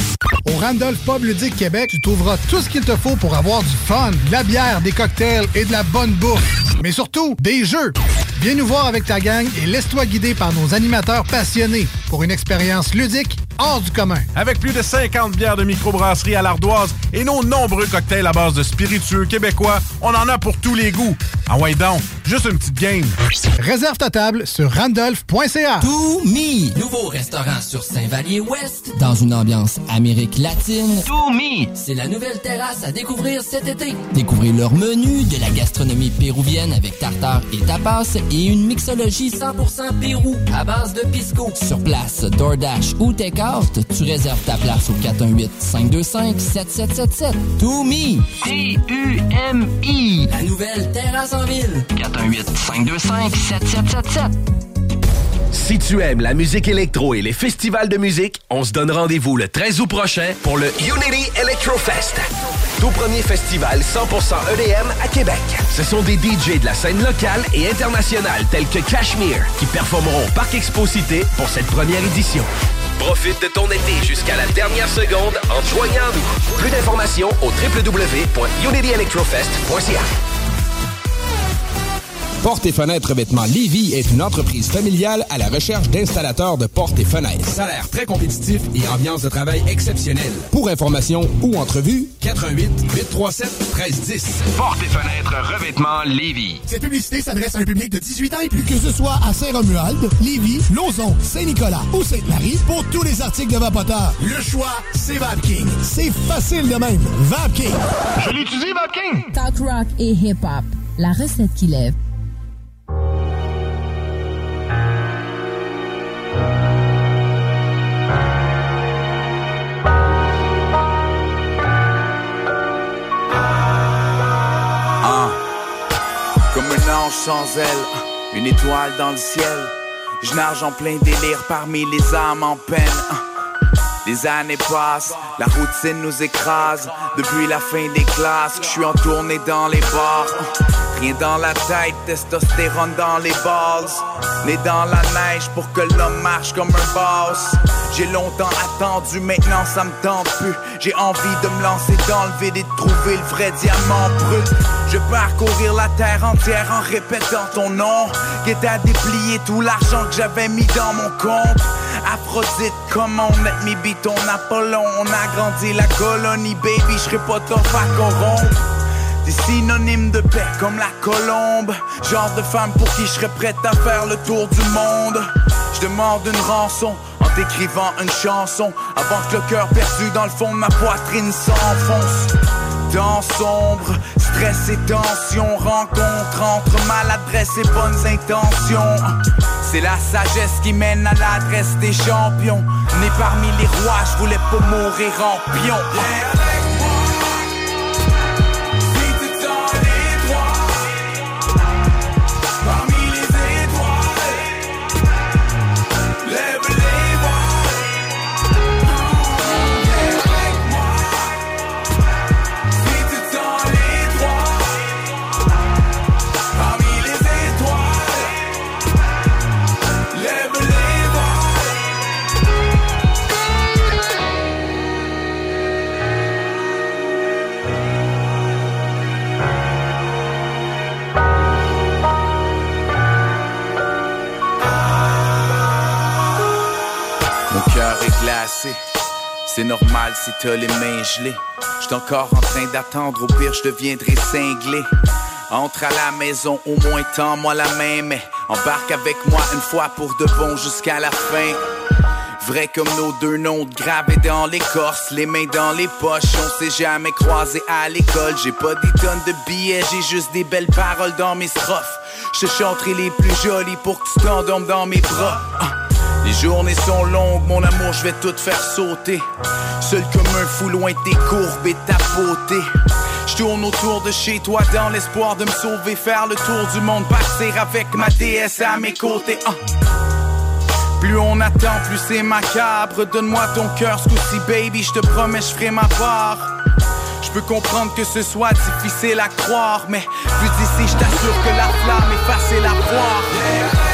Au Randolph Pub Ludique Québec, tu trouveras tout ce qu'il te faut pour avoir du fun, de la bière, des cocktails et de la bonne bouffe. Mais surtout, des jeux. Viens nous voir avec ta gang et laisse-toi guider par nos animateurs passionnés pour une expérience ludique hors du commun. Avec plus de 50 bières de microbrasserie à l'ardoise et nos nombreux cocktails à base de spiritueux québécois, on en a pour tous les goûts. Ah ouais donc, juste une petite game. Réserve ta table sur randolph.ca. To Me, nouveau restaurant sur Saint-Vallier-Ouest, dans une ambiance Amérique latine. To Me, c'est la nouvelle terrasse à découvrir cet été. Découvrez leur menu de la gastronomie péruvienne avec tartare et tapas et une mixologie 100% Pérou à base de pisco. Sur place, DoorDash ou Tu réserves ta place au 418-525-7777. To Me, T-U-M-I, la nouvelle terrasse en ville. 418-525-7777. Si tu aimes la musique électro et les festivals de musique, on se donne rendez-vous le 13 août prochain pour le Unity Electrofest. Tout premier festival 100% EDM à Québec. Ce sont des DJ de la scène locale et internationale tels que Cashmere qui performeront au Parc Expo Cité pour cette première édition. Profite de ton été jusqu'à la dernière seconde en te joignant à nous. Plus d'informations au www.unityelectrofest.ca. Porte et fenêtres revêtement Lévis est une entreprise familiale à la recherche d'installateurs de portes et fenêtres. Salaire très compétitif et ambiance de travail exceptionnelle. Pour information ou entrevue, 88 837 1310. Porte et fenêtres revêtement Lévis. Cette publicité s'adresse à un public de 18 ans et plus. Que ce soit à Saint-Romuald, Lévis, Lauson, Saint-Nicolas ou Sainte-Marie, pour tous les articles de Vapoteur, le choix, c'est VapKing. C'est facile de même. VapKing. Je l'utilise, VapKing! Talk rock et hip-hop. La recette qui lève. Sans aile, une étoile dans le ciel. Je nage en plein délire parmi les âmes en peine. Les années passent, la routine nous écrase. Depuis la fin des classes, je suis en tournée dans les bars. Rien dans la tête, testostérone dans les balls. Né dans la neige pour que l'homme marche comme un boss. J'ai longtemps attendu, maintenant ça me tente plus. J'ai envie de me lancer dans le vide et de trouver le vrai diamant brut. Je parcourir la terre entière en répétant ton nom. Qui à déplier tout l'argent que j'avais mis dans mon compte. Aphrodite, comment on met mis ton Apollon. On a grandi la colonie, baby, je serai pas top à corrompre. Des synonymes de paix comme la colombe. Genre de femme pour qui je serais prête à faire le tour du monde. Je demande une rançon en t'écrivant une chanson. Avant que le cœur perdu dans le fond de ma poitrine s'enfonce. Dans sombre, stress et tension, rencontre entre maladresse et bonnes intentions. C'est la sagesse qui mène à l'adresse des champions. Né parmi les rois, je voulais pas mourir en pion. C'est normal si t'as les mains gelées. J'suis encore en train d'attendre, au pire je deviendrai cinglé. Entre à la maison, au moins tends-moi la main, mais embarque avec moi une fois pour de bon jusqu'à la fin. Vrai comme nos deux noms gravés dans l'écorce, les mains dans les poches, on s'est jamais croisés à l'école. J'ai pas des tonnes de billets, j'ai juste des belles paroles dans mes strophes. Je te chanterai les plus jolies pour que tu t'endormes dans mes bras. Les journées sont longues, mon amour, je vais tout faire sauter. Seul comme un fou loin tes courbes et ta beauté. Je tourne autour de chez toi dans l'espoir de me sauver, faire le tour du monde, partir avec ma déesse à mes côtés. Ah. Plus on attend, plus c'est macabre. Donne-moi ton cœur, ce baby, je te promets, je ferai ma part. Je peux comprendre que ce soit difficile à croire, mais vu d'ici, je t'assure que la flamme est facile à voir.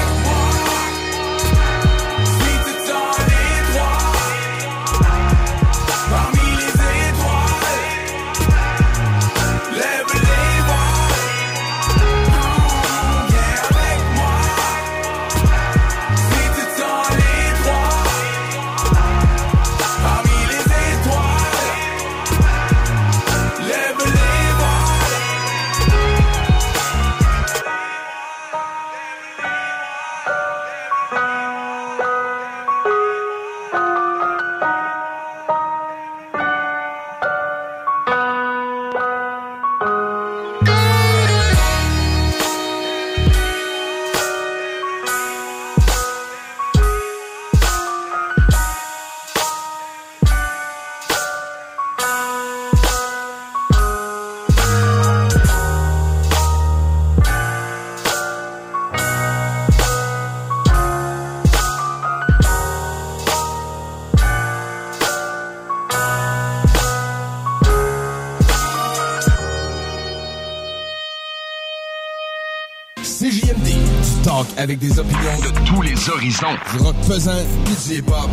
avec des opinions de tous les horizons. Du rock pesant, du hip-hop.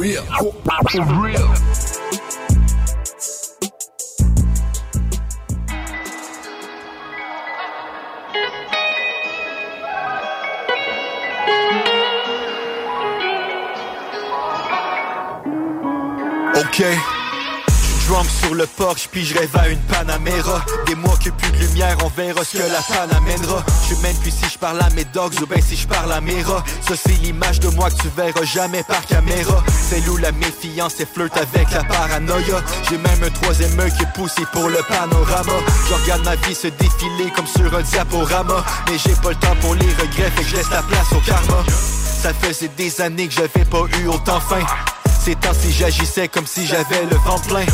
Real. Real. Sur le porche, puis je rêve à une Panamera. Des mois que plus de lumière, on verra ce que la pan amènera Je même plus si je parle à mes dogs ou ben si je parle à mes rats Ça c'est l'image de moi que tu verras jamais par caméra. C'est où la méfiance et flirte avec la paranoïa? J'ai même un troisième œil qui est poussé pour le panorama. Je regarde ma vie se défiler comme sur un diaporama. Mais j'ai pas le temps pour les regrets, fait que je laisse la place au karma. Ça faisait des années que j'avais pas eu autant faim ces temps-ci j'agissais comme si j'avais le vent plein.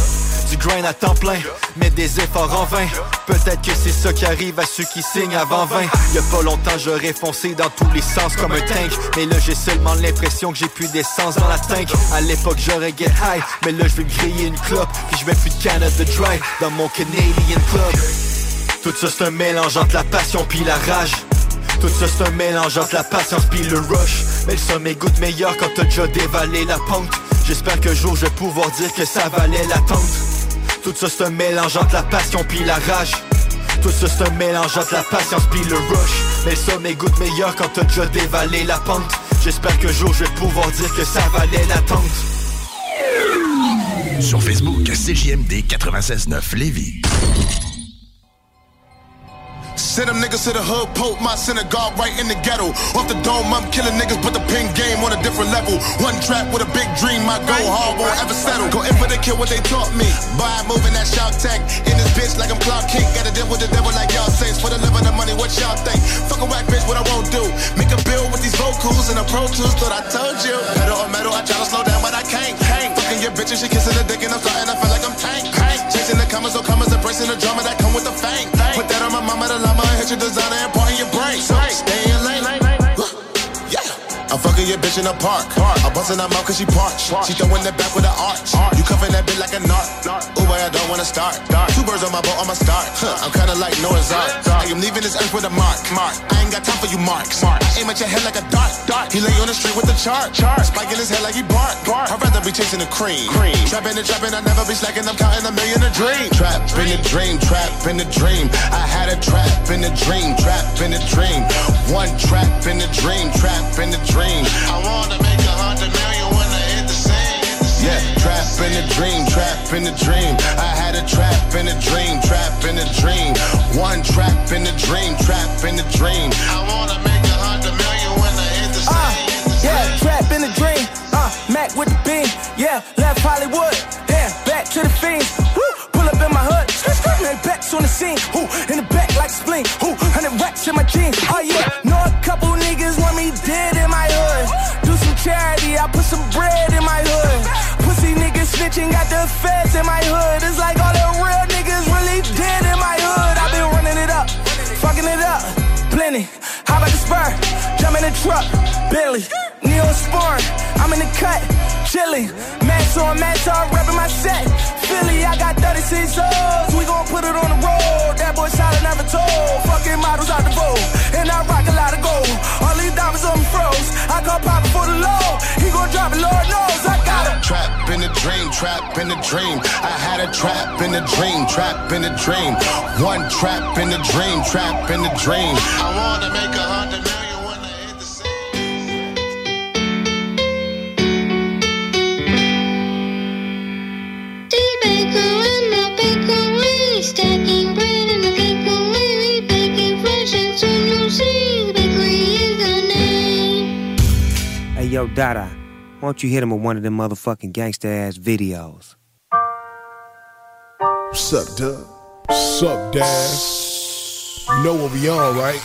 Du grind à temps plein, mais des efforts en vain. Peut-être que c'est ça qui arrive à ceux qui signent avant 20 Y'a pas longtemps j'aurais foncé dans tous les sens comme un tank Mais là j'ai seulement l'impression que j'ai plus d'essence dans la tank À l'époque j'aurais get high, mais là je vais griller une clope Puis je mets plus de Canada Dry dans mon Canadian Club. Tout ça c'est un mélange entre la passion puis la rage. Tout ça c'est un mélange entre la patience puis le rush. Mais le sommet goûte meilleur quand t'as déjà dévalé la pente J'espère qu'un jour je vais pouvoir dire que ça valait l'attente Tout ça c'est un mélange entre la passion puis la rage. Tout ça c'est un mélange entre la patience puis le rush. Mais le sommet goûte meilleur quand t'as déjà dévalé la pente. J'espère qu'un jour je vais pouvoir dire que ça valait l'attente Sur Facebook, CJMD 96.9 Lévis. Send them niggas to the hood, poke my synagogue right in the ghetto. Off the dome, I'm killing niggas, but the pin game on a different level. One trap with a big dream, my go hard won't ever settle. Go in for the kill what they taught me. By moving that shout tech in this bitch like I'm Clark King. Gotta deal with the devil like y'all saints. For the love of the money, what y'all think? Fuck a whack bitch, what I won't do. Make a bill with these vocals and a pro tools, thought I told you. Metal or metal, I try to slow down, but I can't. Can't. Fucking your bitch and she kissing the dick and I'm starting I feel like I'm tank. Your designer and part in your brain. So stay in lane. Yeah. I'm fucking your bitch in the park. I'm busting her mouth cause she parched. She throwing it back with an arch. You cuffing that bitch like a narc. Boy, I don't wanna start. Two birds on my boat, I'ma start. Huh, I'm kinda like Noah's Ark. I am leaving this earth with a mark. Mark. I ain't got time for you marks. I aim at your head like a dart. He lay on the street with the chart. Chart. Spike in his head like he bark. I'd rather be chasing the cream. Trapping and trapping, I never be slacking. I'm counting a million a dream. Trap in the dream, trap in the dream. I had a trap in the dream, trap in the dream. One trap in the dream, trap in the dream. I wanna make trap in the dream, trap in the dream. I had a trap in the dream, trap in the dream. One trap in the dream, trap in the dream. I wanna make a hundred million when I hit the scene. Yeah, trap in the dream. Uh, Mac with the beam. Yeah, left Hollywood. Yeah, back to the fiends. Woo, pull up in my hood. They backs on the scene. Who in the back like spleen. Who hundred racks in my jeans. Oh yeah, know a couple niggas want me dead in my hood. Do some charity, I put some bread in my hood. Niggas got the feds in my hood. It's like all the real niggas really dead in my hood. i been running it up, fucking it up, plenty. How about the spur? Jump in the truck, Billy. Neo Sport, I'm in the cut, chilling. Max on Max, I'm repping my set. Philly, I got 36 O's. We gon' put it on the road. That boy solid, never told. Fucking models out the vote. And I rock a lot of gold. All these diamonds on me froze. I call Papa for the low. He gon' drop it, Lord knows trap in a dream, trap in a dream. I had a trap in a dream, trap in a dream. One trap in a dream, trap in a dream. I wanna make a hundred million. Stacking bread. Hey yo, Dada why don't you hit him with one of them motherfucking gangster ass videos? What's up, Dub? Up, Dad? You know what we on, right?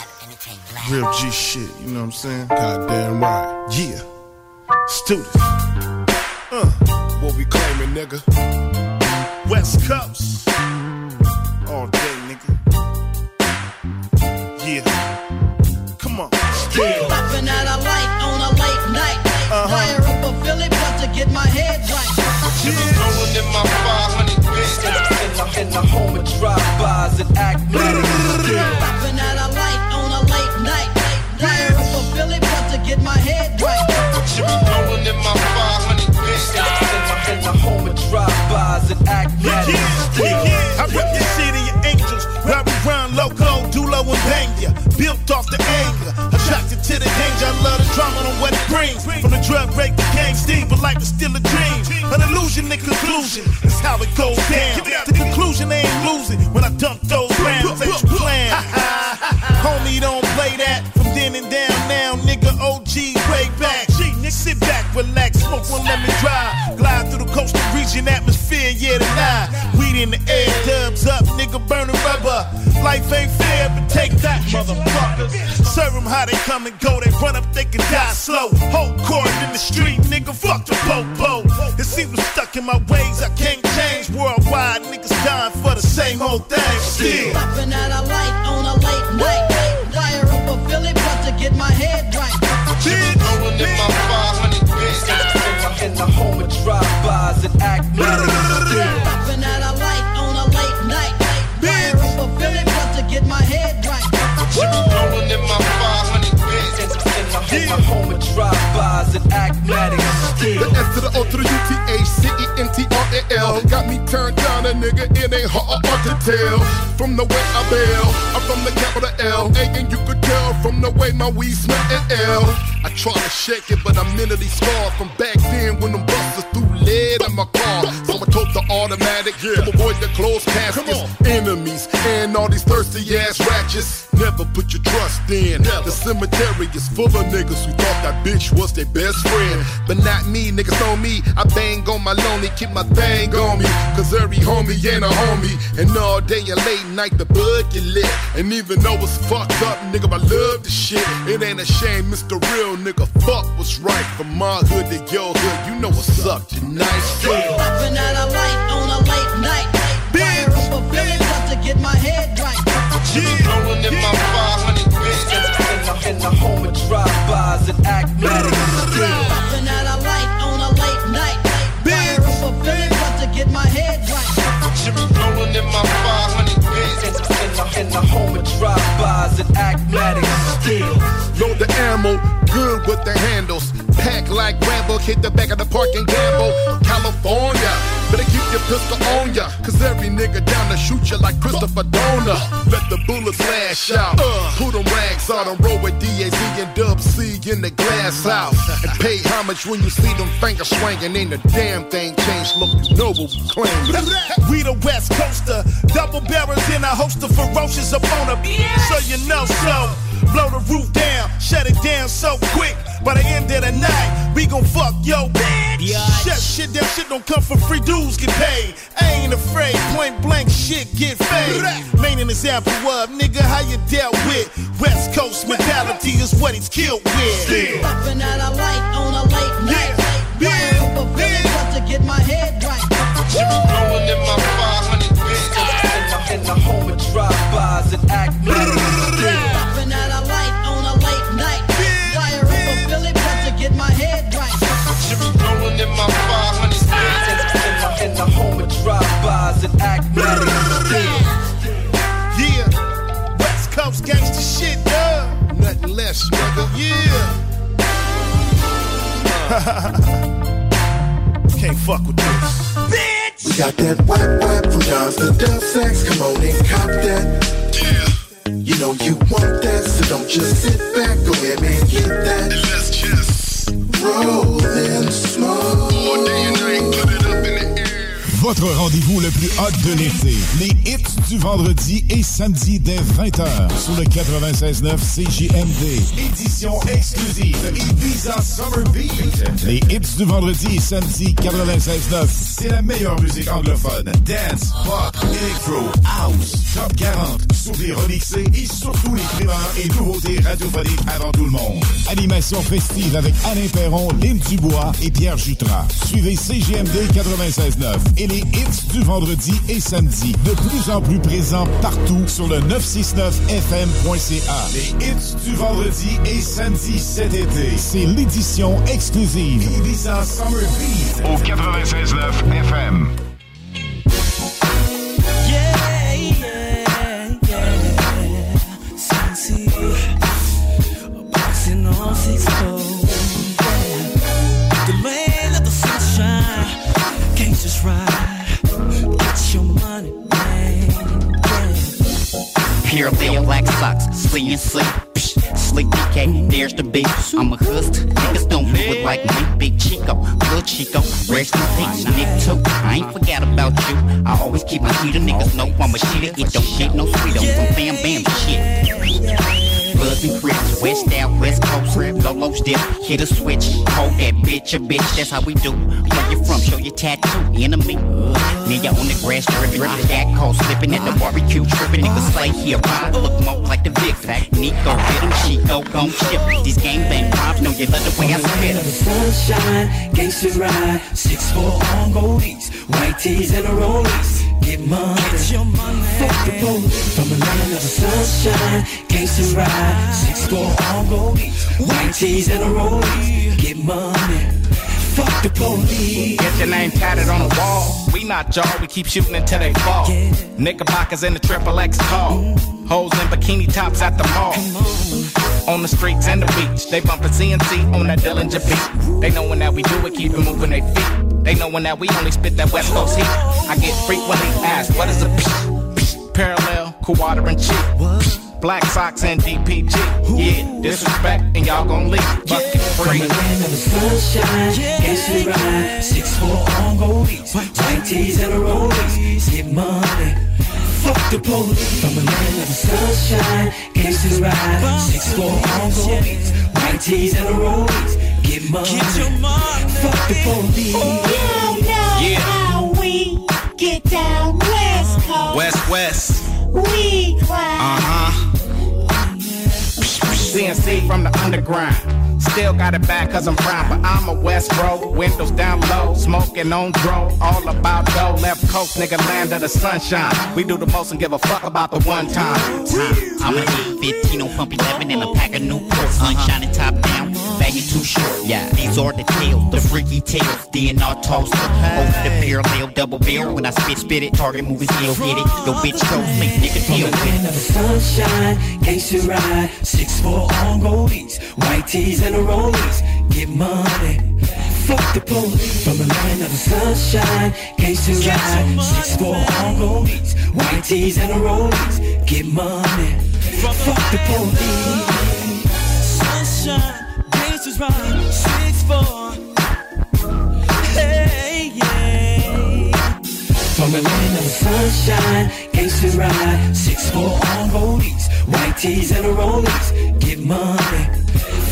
Real G shit, you know what I'm saying? Goddamn right. Yeah. Students. Uh, what we claiming, nigga? West Coast. All day, nigga. Yeah. In the, home of drive-bys and acmatics. Laughing at a light on a late night. Fire up a Philly blunt to get my head right. Should be rolling in my 500 bits. In the, in the home of drive-bys and acmatics. I rip the city of angels, where we run loco, off the anger, attracted to the danger. I love the drama and what it brings. From the drug break to gang Steve, but life is still a dream. An illusion the conclusion. That's how it goes down. The conclusion they ain't losing when I dump those rounds that you plan. Homie, don't play that from then and down now, nigga. OG way back. G, nigga, sit back, relax, smoke one, let me drive. Glide through the coastal region atmosphere, yeah, tonight. Weed in the air, dubs up, nigga, burning rubber. Life ain't fair, that, motherfuckers. Serve them how they come and go, they run up, they can die slow. Whole court in the street, nigga, fuck the popo. It seems I'm stuck in my ways, I can't change. Worldwide, niggas dying for the same old thing. Still. Popping out a light on a late night. Fire up a Philly, but to get my head right. Rolling in my 500 bits. In the home of drive-bys and act Popping R A L got me turned down, a nigga. It ain't hard, to tell. From the way I bail, I'm from the capital L. A, and you could tell from the way my weed smell and L. I try to shake it, but I'm mentally scarred from back then when them busters threw lead in my car. So I took the automatic yeah. to avoid the closed caskets. Enemies and all these thirsty ass ratchets. Never put your trust in. The cemetery is full of niggas who thought that bitch was their best friend. But not me, niggas know me. I bang on my lonely, keep my thing on me. Cause every homie ain't a homie. And all day and late night the bud get lit. And even though it's fucked up, nigga, I love the shit. It ain't a shame, Mr. Real nigga. Fuck what's right. From my hood to your hood, you know what's up tonight. Popping out a light on a late night. Fire up a but to get my head right. Rolling in my 500 bits. In the home of drive-bys and acmatics. Popping out a light on a late night. Fire up a Philly, but to get my head right. Rolling in my 500 bits. In the home of drive-bys and acmatics. Load the ammo, good with the handles. Pack like Rambo, hit the back of the park and gamble. California, better keep your pistol on ya. Cause every nigga down to shoot you like Christopher Donner. Let the bullets lash out. Uh. Put them rags on and roll with DAZ and Dub C in the glass house. And pay homage when you see them fingers swinging. Ain't a damn thing changed. Look, you know what we claim. We the West Coaster, double barrels in a host of ferocious opponent. So you know so. Blow the roof down, shut it down so quick. By the end of the night, we gon' fuck yo bitch. Shut shit down, shit don't come for free. Dudes get paid. I ain't afraid, point blank shit get paid. Main an example of nigga how you dealt with. West Coast mentality is what he's killed with. Popping out a light on a late night. Fire up a Philly, but to get my head right. Rolling in my 500 bits. In the home of drive-bys and acmatics. And acmatics. Yeah, West Coast gangsta shit, dog. Nothing less, nigga. Yeah. Can't fuck with this. Bitch! We got that whack whack from John's to Dub Sex. Come on and cop that. Yeah. You know you want that, so don't just sit back. Go ahead and get that. let's just roll and smoke. All day and night, Votre rendez-vous le plus hot de l'été. Les hits du vendredi et samedi dès 20h sur le 96.9 CJMD. Édition exclusive Ibiza Summer Beat. Les hits du vendredi et samedi 96.9. C'est la meilleure musique anglophone. Dance, pop, electro, house, top 40, souvenirs remixés et surtout les primeurs et nouveautés radiophoniques avant tout le monde. Animation festive avec Alain Perron, Lynn Dubois et Pierre Jutras. Suivez CGMD 96.9 et les hits du vendredi et samedi. De plus en plus présents partout sur le 969fm.ca. Les hits du vendredi et samedi cet été. C'est l'édition exclusive Ibiza Summer Beat au 96.9 FM. Yeah, yeah, yeah. Sexy. Boxing on six toes. Yeah. The land of the sunshine. Can't just ride. Pure Leo black socks, sleep and sleep. Psh, slick DK, there's the beat. I'm a hustler, niggas don't do like me. Big Chico, little Chico, rest in peace. Nick too, I ain't forgot about you. I always keep my heater, niggas know I'm a shitter. It don't shit, no sweetos, I'm bam bam shit. Buzz and Crips, West out, West Coast, Lolo's dip, hit a switch, hold that bitch a bitch, that's how we do. Where you from, show your tattoo, enemy. Nigga on the grass dripping, I got cold slipping at the barbecue tripping, niggas slay here, ride, look more like the Vic? Fact. Nico hit him, Chico gon' chip. These gangbang vibes, know you love the way I spit. 'em. Sunshine, gangsta ride, six four on goldies, white tees and a rollies. Get money, get your money. Fuck the police. From the land of the sunshine, gangsta ride, six four on goldies, white tees and a rollies. Get money. Fuck the police. Get your name tatted on the wall. We not y'all, we keep shooting until they fall. Knickerbockers in the triple X tall. Hoes in bikini tops at the mall. On the streets and the beach, they bumpin' CNC on that Dillinger beat. They knowin' that we do it, keep it moving they feet. They knowin' that we only spit that West Coast heat. I get frequently asked, what is a? Parallel, quadrant cheek. Black socks and DPG. Yeah, disrespect and y'all gon' leave. Bucket From free. the land of the sunshine, gangsta ride, six four on goldies, white tees and a rollies. Get money. Fuck the police. From the land of the sunshine, gangsta ride, six four on goldies, white tees and a rollies. Get money. Fuck the police. Yeah. how we get down West Coast. West West. We climb. Uh huh. CNC from the underground. Still got it back cause I'm fine, but I'm a West bro. Windows down low, smoking on dro. All about dough, left coast, nigga, land of the sunshine. We do the most and give a fuck about the one time. I'm a 15 on pump 11 and a pack of new Newport. Sunshine and top down, banging too short. Yeah, these are the tales, the freaky tales. Toaster, over the parallel, double barrel. When I spit, spit it, target moving still hit it. Yo, bitch, nigga, deal with the sunshine, gangsta ride, six four on goldies, white tees and a rollies. Get money. Fuck the police. From the land of the sunshine, gangsta ride, six four on goldies, white tees and a rollies. Get money. Fuck the police. Sunshine, gangsters six four. Hey, yeah. From the land of the sunshine, gangsta ride, six four on goldies, white tees and a rollies. Get money.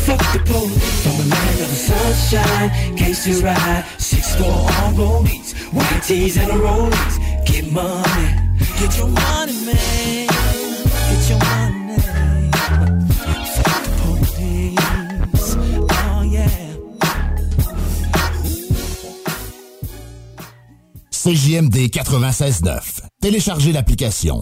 Fuck the police. From the land of the sunshine, gangsta ride, six four on goldies, white tees and a rollies. Get money. Get your money, man. Get your money. CJMD 96.9. Téléchargez l'application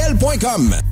groupedbl.com.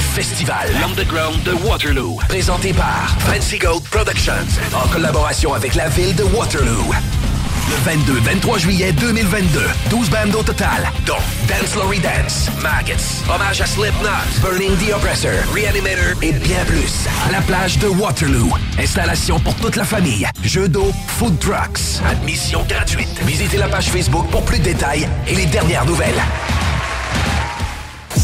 Festival L'Underground de Waterloo, présenté par Fancy Gold Productions, en collaboration avec la ville de Waterloo. Le 22-23 juillet 2022, 12 bandes au total, dont Dance Lory Dance, Maggots, Hommage à Slipknot, Burning the Oppressor, Reanimator et bien plus. La plage de Waterloo. Installation pour toute la famille. Jeux d'eau, food trucks. Admission gratuite. Visitez la page Facebook pour plus de détails et les dernières nouvelles.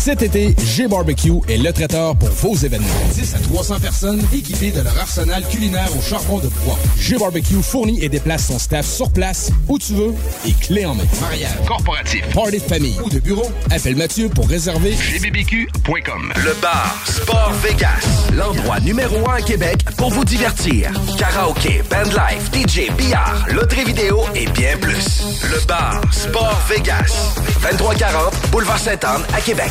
Cet été, G-Barbecue est le traiteur pour vos événements. 10 à 300 personnes équipées de leur arsenal culinaire au charbon de bois. G-Barbecue fournit et déplace son staff sur place, où tu veux, et clé en main. Mariage, corporatif, party de famille ou de bureau, appelle Mathieu pour réserver gbbq.com. Le bar Sport Vegas, l'endroit numéro un à Québec pour vous divertir. Karaoke, bandlife, DJ, billard, loterie vidéo et bien plus. Le bar Sport Vegas, 2340 Boulevard Sainte-Anne à Québec.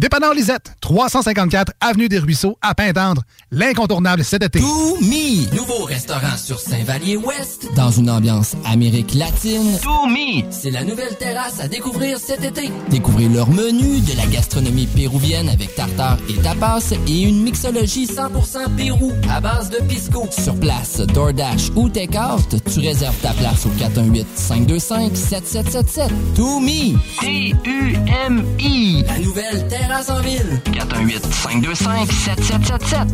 Dépanneur Lisette, 354 Avenue des Ruisseaux, à Pintendre. L'incontournable cet été. To Me, nouveau restaurant sur Saint-Vallier-Ouest, dans une ambiance Amérique latine. To Me, c'est la nouvelle terrasse à découvrir cet été. Découvrez leur menu, de la gastronomie péruvienne avec tartare et tapas et une mixologie 100% Pérou à base de pisco. Sur place, DoorDash ou Takeout, tu réserves ta place au 418-525-7777. To Me, T-U-M-I, la nouvelle terrasse en ville. 418-525-7777.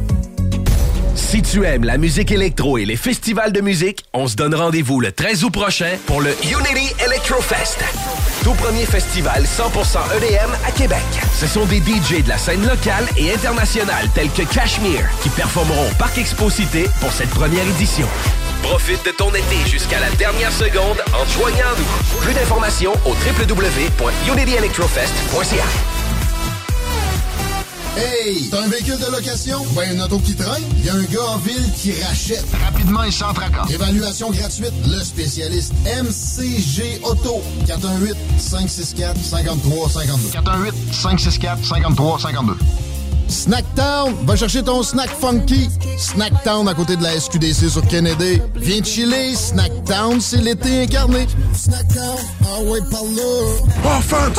Si tu aimes la musique électro et les festivals de musique, on se donne rendez-vous le 13 août prochain pour le Unity Electrofest. Tout premier festival 100% EDM à Québec. Ce sont des DJ de la scène locale et internationale tels que Cashmere qui performeront au Parc Expo Cité pour cette première édition. Profite de ton été jusqu'à la dernière seconde en te joignant à nous. Plus d'informations au www.unityelectrofest.ca. Hey! T'as un véhicule de location? Ben, une auto qui traîne? Il y a un gars en ville qui rachète. Rapidement et sans tracas. Évaluation gratuite. Le spécialiste MCG Auto. 418-564-5352. 418-564-5352. Snacktown, va chercher ton snack funky. Snacktown à côté de la SQDC sur Kennedy. Viens de chiller, Snacktown, c'est l'été incarné. Snacktown, ah ouais, par là. Offense!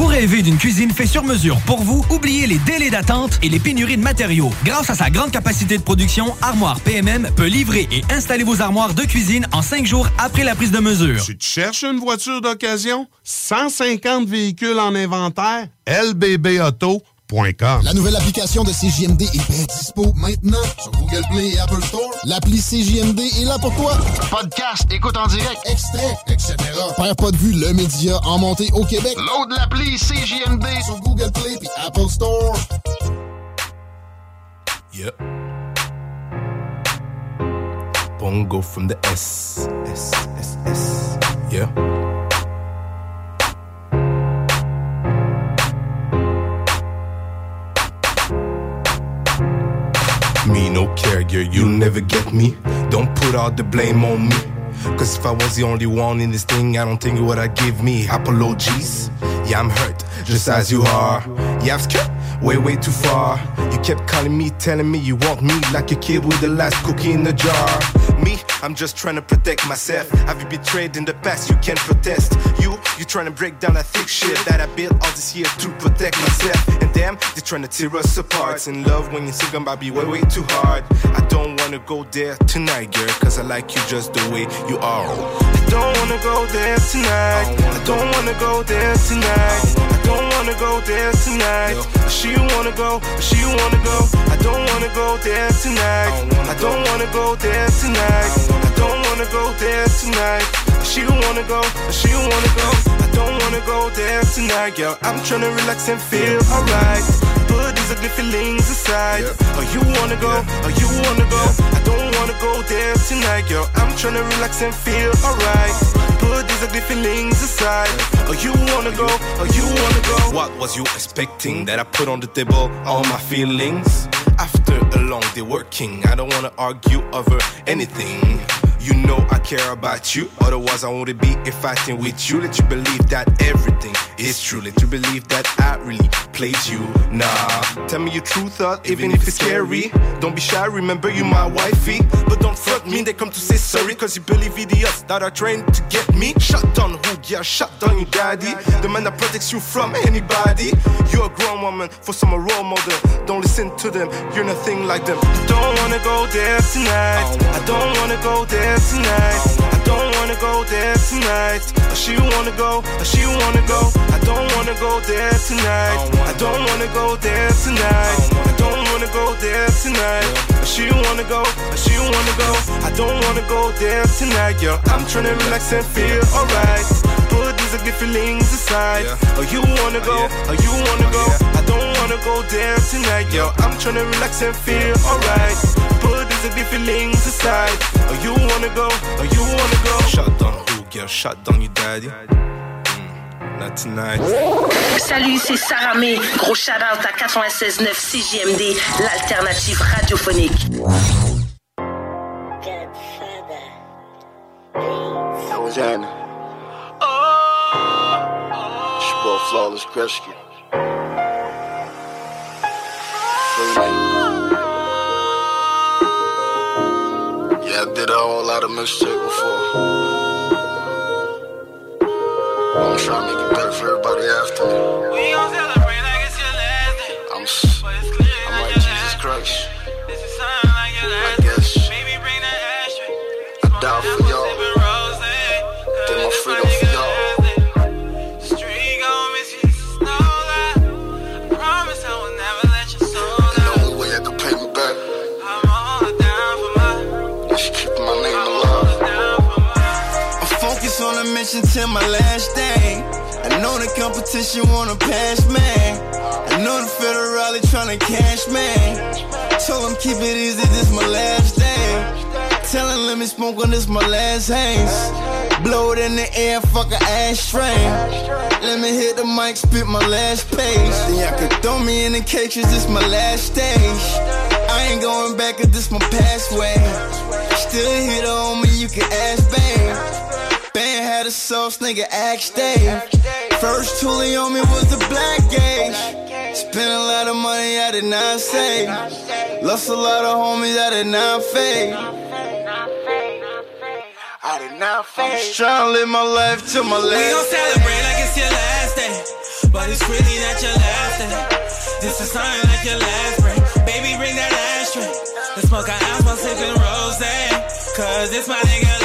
Vous rêvez d'une cuisine faite sur mesure pour vous? Oubliez les délais d'attente et les pénuries de matériaux. Grâce à sa grande capacité de production, Armoire PMM peut livrer et installer vos armoires de cuisine en cinq jours après la prise de mesure. Tu cherches une voiture d'occasion? 150 véhicules en inventaire? LBBauto.com. La nouvelle application de CJMD est bien dispo maintenant sur Google Play et Apple Store. L'appli CJMD est là pour toi. Podcast, écoute en direct, extrait, etc. Père pas de vue, le média en montée au Québec. Load l'appli CJMD sur Google Play et Apple Store. Yep. Bongo from the S. S, S, S. Yeah. Me no care, girl, you'll never get me. Don't put all the blame on me. Cause if I was the only one in this thing, I don't think you would have give me apologies. Yeah, I'm hurt, just as you are. Yeah, I've way, way too far. You kept calling me, telling me you want me like a kid with the last cookie in the jar. Me, I'm just trying to protect myself. Have you betrayed in the past? You can't protest. You, you trying to break down that thick shit that I built all this year to protect myself. And damn, they're trying to tear us apart. In love when you sing about to be way, way too hard. I don't wanna go there tonight, girl, cause I like you just the way you are. I don't wanna go there tonight. I don't wanna go there tonight. I don't wanna go there tonight. She wanna go, she wanna go. I don't wanna go there tonight. I don't wanna go there tonight. I don't wanna go there tonight. She wanna go, she wanna go. I don't wanna go there tonight, girl. I'm tryna relax and feel alright. Put these ugly feelings aside. Oh, you wanna go, oh, you wanna go. I don't wanna go there tonight, girl. I'm tryna relax and feel alright. Put these ugly feelings aside. Oh, you wanna go, oh, you wanna go. What was you expecting that I put on the table all my feelings? After a long day working, I don't wanna argue over anything. You know I care about you. Otherwise, I wouldn't be a fighting with you. Let you believe that everything is true. Let you believe that I really played you. Nah, tell me your true thought, even if it's scary. Don't be shy, remember you my wifey. But don't fuck me, they come to say sorry. Cause you believe idiots that are trying to get me. Shut down who, yeah, shut down your daddy. The man that protects you from anybody. You're a grown woman for some role model. Don't listen to them, you're nothing like them. Don't wanna go there tonight. I don't wanna go there tonight. I don't wanna go there tonight. She wanna go, she wanna go. I don't wanna go there tonight. I don't wanna go there tonight. I don't wanna go there tonight. She wanna go, she wanna go. I don't wanna go there tonight, yo. I'm trying to relax and feel alright. Put these ugly feelings aside. Oh, you wanna go, oh, you wanna go. I don't wanna go there tonight, yo. I'm trying to relax and feel alright. These ugly feelings aside. Oh, you wanna go, oh, you wanna go? Shut down who, girl? Shut down your daddy. Mm, not tonight. Salut, c'est Sarah May. Gros shout-out à 96.9 CJMD, l'alternative radiophonique. Yo, what's happening? It's Flawless Kresge. Did a whole lot of mixtape before. I'm trying to make it better for everybody after me. Till my last day. I know the competition wanna pass me. I know the federale tryna cash me. Told them keep it easy, this my last day. Telling let me smoke on this my last haze. Blow it in the air, fuck a ashtray. Let me hit the mic, spit my last page. Then y'all could throw me in the cages, this my last stage. I ain't going back, cause this my pathway. Still hit on me, you can ask babe. Sauce, nigga, ask Dave. First toolie on me was the black gauge. Spent a lot of money I did not save. Lost a lot of homies I did not fade. I did not fade. I'm just trying to live my life to my last We gon' celebrate like it's your last day. But it's really not your last day. This is something like your last break. Baby, bring that ashtray. Let's smoke an ounce while sipping rose. Cause this my nigga day.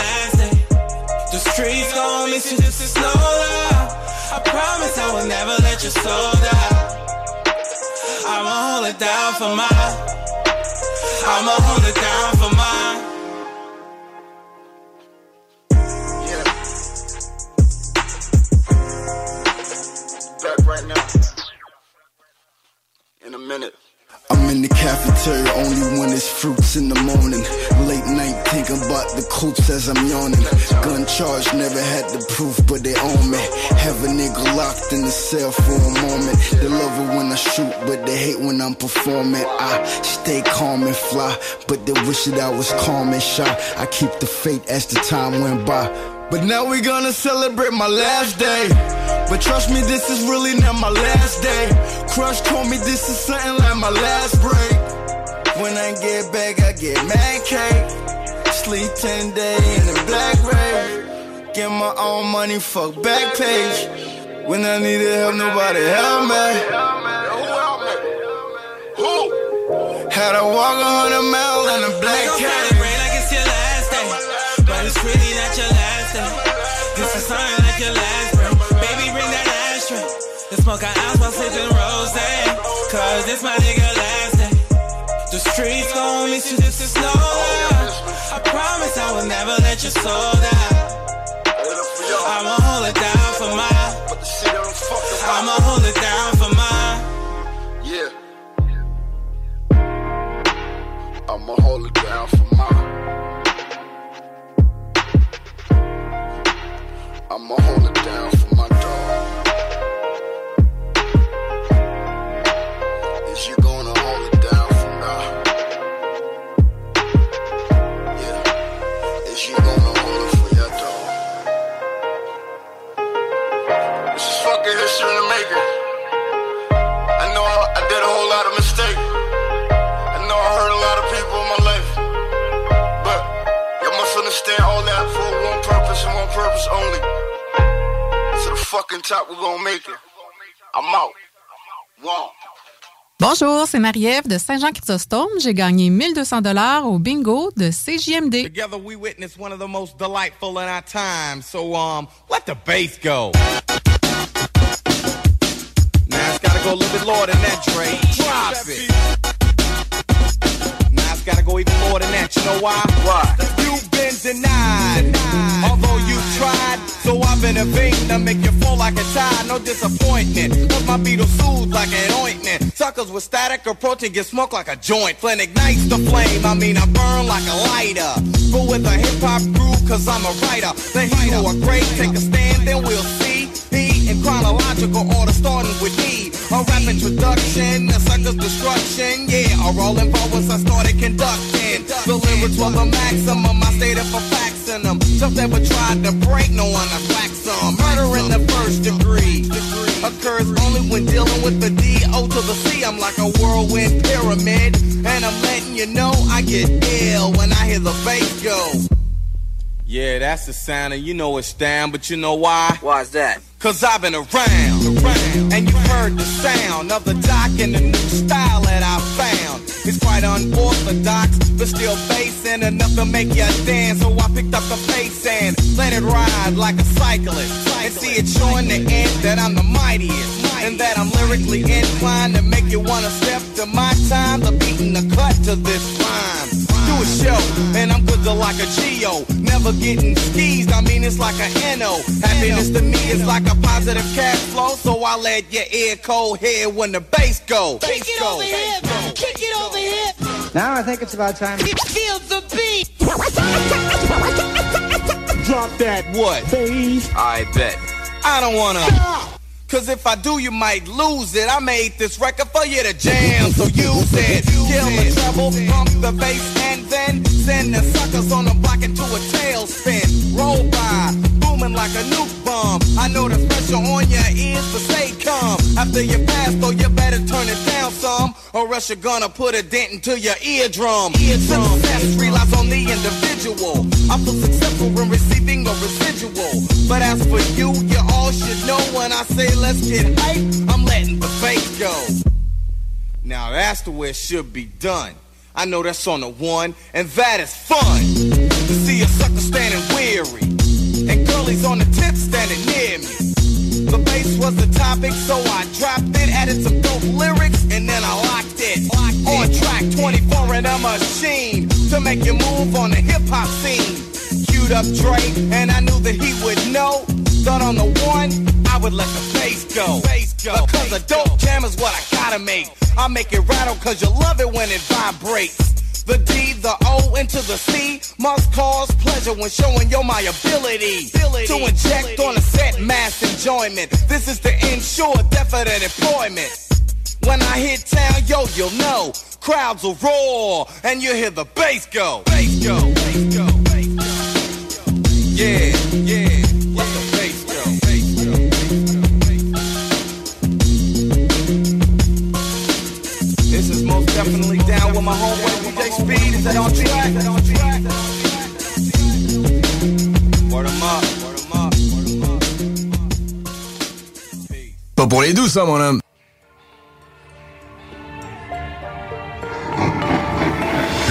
The streets gon' miss you just slow down. I promise I will never let you slow down. I'ma hold it down for mine. I'ma hold it down for mine. Back right now. In a minute. I'm in the cafeteria only when it's fruits in the morning. Late night thinking about the coops as I'm yawning. Gun charge, never had the proof, but they own me. Have a nigga locked in the cell for a moment. They love it when I shoot, but they hate when I'm performing. I stay calm and fly, but they wish that I was calm and shy. I keep the faith as the time went by. But now we gonna celebrate my last day. But trust me, this is really not my last day. Crush told me this is something like my last break. When I get back, I get mad cake. Sleep 10 day in the black ray. Get my own money, fuck back page. When I needed help, nobody help me. Who? Had to walk a hundred miles in a black cat. Let's smoke an ounce while sipping rose. Cause this my nigga last day. The streets gon' miss you to slow down. I promise I will never let you slow down. I'ma hold it down for mine. I'ma hold it down for mine. Yeah. I'ma hold it down for mine. I'ma hold it down fucking top, we gonna make it. I'm out. One. Bonjour, c'est Marie-Ève de Saint-Jean-Chrysostome. J'ai gagné 1200 dollars au bingo de CJMD. Together we witness one of the most delightful in our time. So, um, let the bass go. Now it's gotta go a little bit lower than that, Dre. Drop it. Now it's gotta go even lower than that. You know why? Why? Been denied. Although you tried, so I've vein to make you fall like a tide. No disappointment. Cause my beetle soothes like an ointment. Suckers with static approach and get smoked like a joint. Flint ignites the flame. I mean, I burn like a lighter. But with a hip hop groove, cause I'm a writer. The hero are great. Take a stand, then we'll see. Chronological order, starting with E. A rap introduction, the sucker's destruction. Yeah, a rolling ball once I started conducting. The lyrics were the maximum. I stated for facts in them. Just ever tried to break, no one to black some. Murder in the first degree occurs only when dealing with the D-O to the C. I'm like a whirlwind pyramid. And I'm letting you know I get ill when I hear the bass go. Yeah, that's the sound, and you know it's down, but you know why? Why's that? Cause I've been around, around, and you've heard the sound of the doc and the new style that I found. It's quite unorthodox, but still basing enough to make you dance. So I picked up the pace and let it ride like a cyclist. And see it showing the end that I'm the mightiest. And that I'm lyrically inclined to make you wanna step to my time. The beat and the cut to this rhyme. Do a show, and I'm good to like a Geo. Never getting skeezed, I mean it's like a NO. Happiness to me is like a positive cash flow. So I let your ear cold hear when the bass go. Kick it over here, kick it over here. Now I think it's about time. To feel the beat. Drop that what? Bass. I bet. I don't wanna. Cause if I do, you might lose it. I made this record for you to jam, so use it. Kill the treble, pump the bass, and then send the suckers on the block into a tailspin. Roll by, booming like a nuke bomb. I know the pressure on your ears, but say come. After you pass, though, you better turn it down some, or else you're gonna put a dent into your eardrum. Eardrum. Success relies on the individual. I feel successful when receiving a residual. But as for you, you all should know when I say let's get hype, I'm letting the bass go. Now that's the way it should be done. I know that's on the one, and that is fun. To see a sucker standing weary, and on the tip standing near me. The bass was the topic, so I dropped it, added some dope lyrics, and then I locked it. Locked on track 24 in a machine to make you move on the hip hop scene. Queued up Drake, and I knew that he would know. Thought on the one, I would let the bass go. Bass go. Because a dope jam is what I gotta make. I make it rattle cause you love it when it vibrates. The D, the O, into the C must cause pleasure when showing yo my ability to inject on a set mass enjoyment. This is to ensure definite employment. When I hit town, yo, you'll know. Crowds will roar, and you hear the bass go. Bass go, bass go, bass go. Yeah, yeah, my homeboy DJ Speed. Is that on track? Word 'em up, word 'em up, word 'em up. Pas pour les douces, ça, mon homme.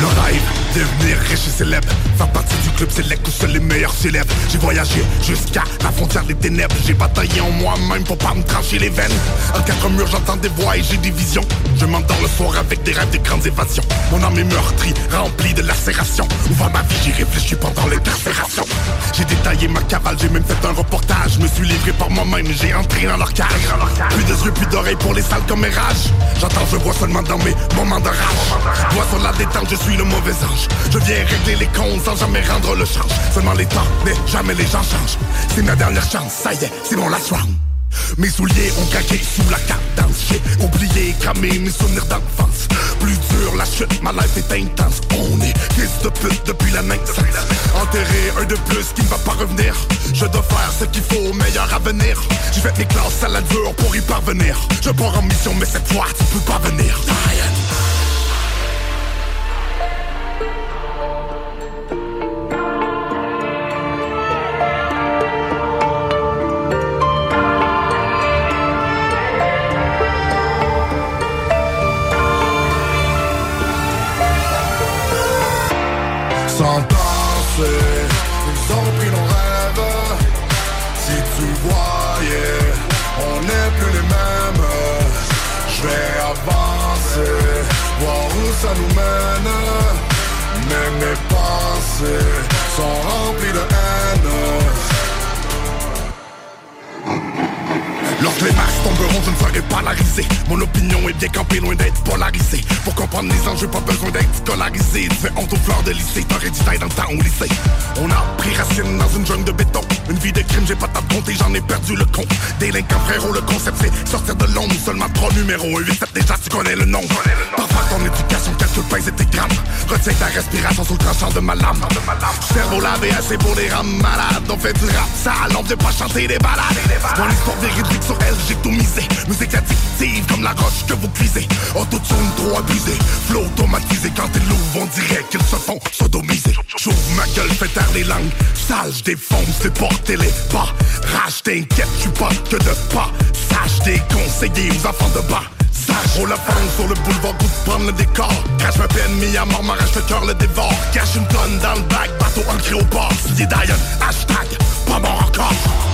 Le rêve, devenir riche et célèbre Faire partie du club select où seuls les meilleurs s'élèvent J'ai voyagé jusqu'à la frontière des ténèbres. J'ai bataillé en moi-même pour pas me trancher les veines. En quatre murs j'entends des voix et j'ai des visions. Je m'endors le soir avec des rêves de grandes évasions. Mon âme est meurtrie, remplie de lacérations Où va ma vie, j'y réfléchis pendant l'interfération J'ai détaillé ma cavale, j'ai même fait un reportage. Je me suis livré par moi-même, j'ai entré dans leur cage. Plus de yeux, plus d'oreilles pour les salles comme mes rages. J'entends, je vois seulement dans mes moments de rage. Doigt sur la détente, je suis le mauvais ange. Je viens régler les comptes sans jamais rendre le change Seulement les temps, mais jamais les gens changent. C'est ma dernière chance, ça y est, c'est mon last round mes souliers ont craqué sous la cadence. J'ai oublié cramé mes souvenirs d'enfance. Plus dur la chute, ma life est intense. On est fils de pute depuis la naissance. Enterré un de plus qui ne va pas revenir. Je dois faire ce qu'il faut au meilleur avenir J'ai fait mes classes à la dure pour y parvenir. Je pars en mission mais cette fois tu peux pas venir. sans danser Ils ont pris nos rêves. Si tu voyais On n'est plus les mêmes. Je vais avancer Voir où ça nous mène. Mais mes pensées Sont remplies de haine. Lorsque les masses tomberont, je ne serai pas polarisé Mon opinion est bien campée, loin d'être polarisée. Pour comprendre les enjeux, pas besoin d'être scolarisé. Tu fais honte aux fleurs de lycée, t'aurais dû taille dans le temps lycée. On a pris racine dans une jungle de béton. Une vie de crime, j'ai pas tant compté, j'en ai perdu le compte Délinquant frérot, le concept c'est sortir de l'ombre. Seulement trois numéros, 8, 7 déjà tu connais le nom ton éducation calcule pèse et tes grammes. Retiens ta respiration sous le tranchant de ma lame. Cerveau lavé assez pour les rames malades. On fait du rap sale, on vient pas chanter des balades. Mon histoire véridique sur elle, j'ai tout misé. Musique addictive comme la roche que vous cuisez. Autotune trop abusé, flow automatisé. Quand ils l'ouvrent, on dirait qu'ils se font sodomiser. J'ouvre ma gueule, fais taire les langues Sales, défonce, déporter les bas Rage, t'inquiète, j'suis pas que de pas. Sage, déconseillé aux enfants de bas roule la femme sur le boulevard, goût de prendre le décor. Crache ma peine, à mort, m'arrache le cœur, le dévore. Cache une tonne dans le bac, bateau ancré au port Signé Diane, hashtag, pas mort encore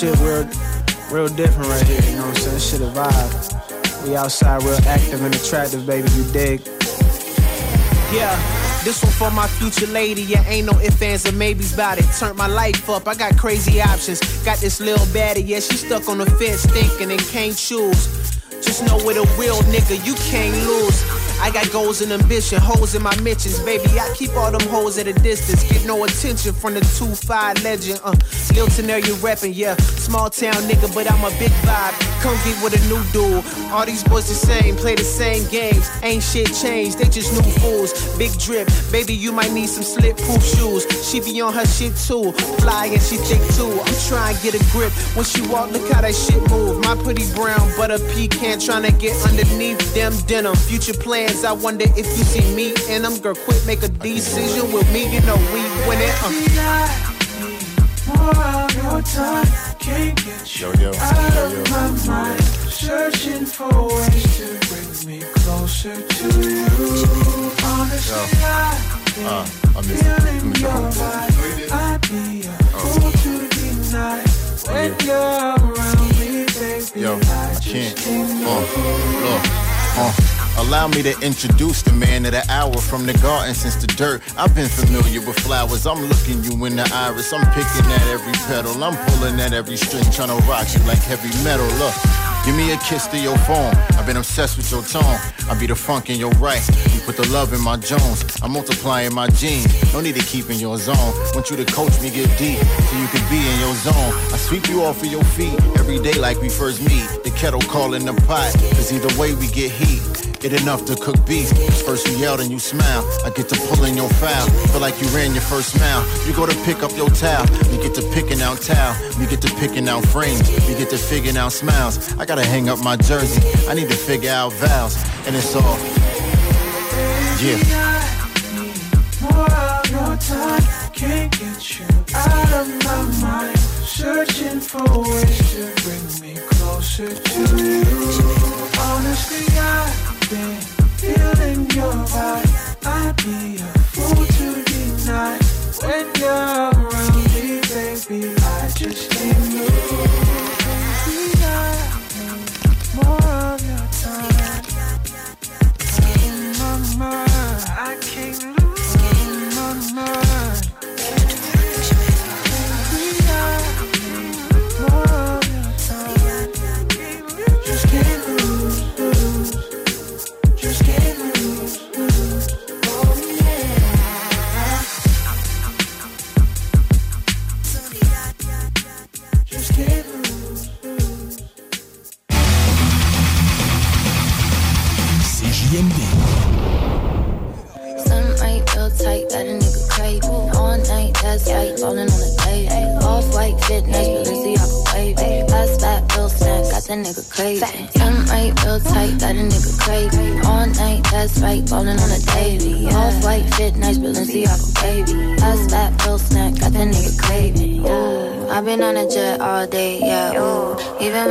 Shit real, real different right here, you know what I'm saying? Shit a vibe. We outside real active and attractive, baby, you dig? Yeah, this one for my future lady. Yeah, ain't no ifs, ands, or maybes about it. Turn my life up, I got crazy options. Got this little baddie, yeah, she stuck on the fence thinking and can't choose. Just know with a real nigga, you can't lose. I got goals and ambition, hoes in my mentions, baby. I keep all them hoes at a distance. Get no attention from the 2-5 legend. Uh, Lil Tenerian reppin', yeah. Small town nigga, but I'm a big vibe. Come get with a new dude. All these boys the same, play the same games. Ain't shit changed, they just new fools. Big drip, baby, you might need some slip proof shoes. She be on her shit too. Fly and she thick too. I'm trying to get a grip. When she walk, look how that shit move. My pretty brown butter pecan trying to get underneath them denim. Future plans, I wonder if you see me in them. Girl, quick, make a decision with me. You know we winning. Uh. More of your time, can't get you Yo, yo, out yo, of my mind. Searching for ways to bring me closer to you. Honestly, I've been Uh, I miss it. Feeling your vibe. I'd be a fool to deny when you're around me, baby. Yo, I I just can't. can't Uh, look, uh. Allow me to introduce the man of the hour from the garden since the dirt. I've been familiar with flowers. I'm looking you in the iris. I'm picking at every petal. I'm pulling at every string, trying to rock you like heavy metal. Look, give me a kiss to your phone. I've been obsessed with your tone. I be the funk in your right. You put the love in my Jones. I'm multiplying my genes. No need to keep in your zone. Want you to coach me, get deep, so you can be in your zone. I sweep you off of your feet every day like we first meet. The kettle calling the pot, cause either way we get heat. It enough to cook beef. First you yell, and you smile. I get to pulling your foul. Feel like you ran your first mile. You go to pick up your towel. You get to picking out towel. You get to picking out frames. You get to figuring out smiles. I gotta hang up my jersey. I need to figure out vows. And it's all. Yeah. Can't get you out of my mind. Searching for ways to bring me closer to you. Honestly, I've been feeling your vibe. I'd be a fool to deny when you're.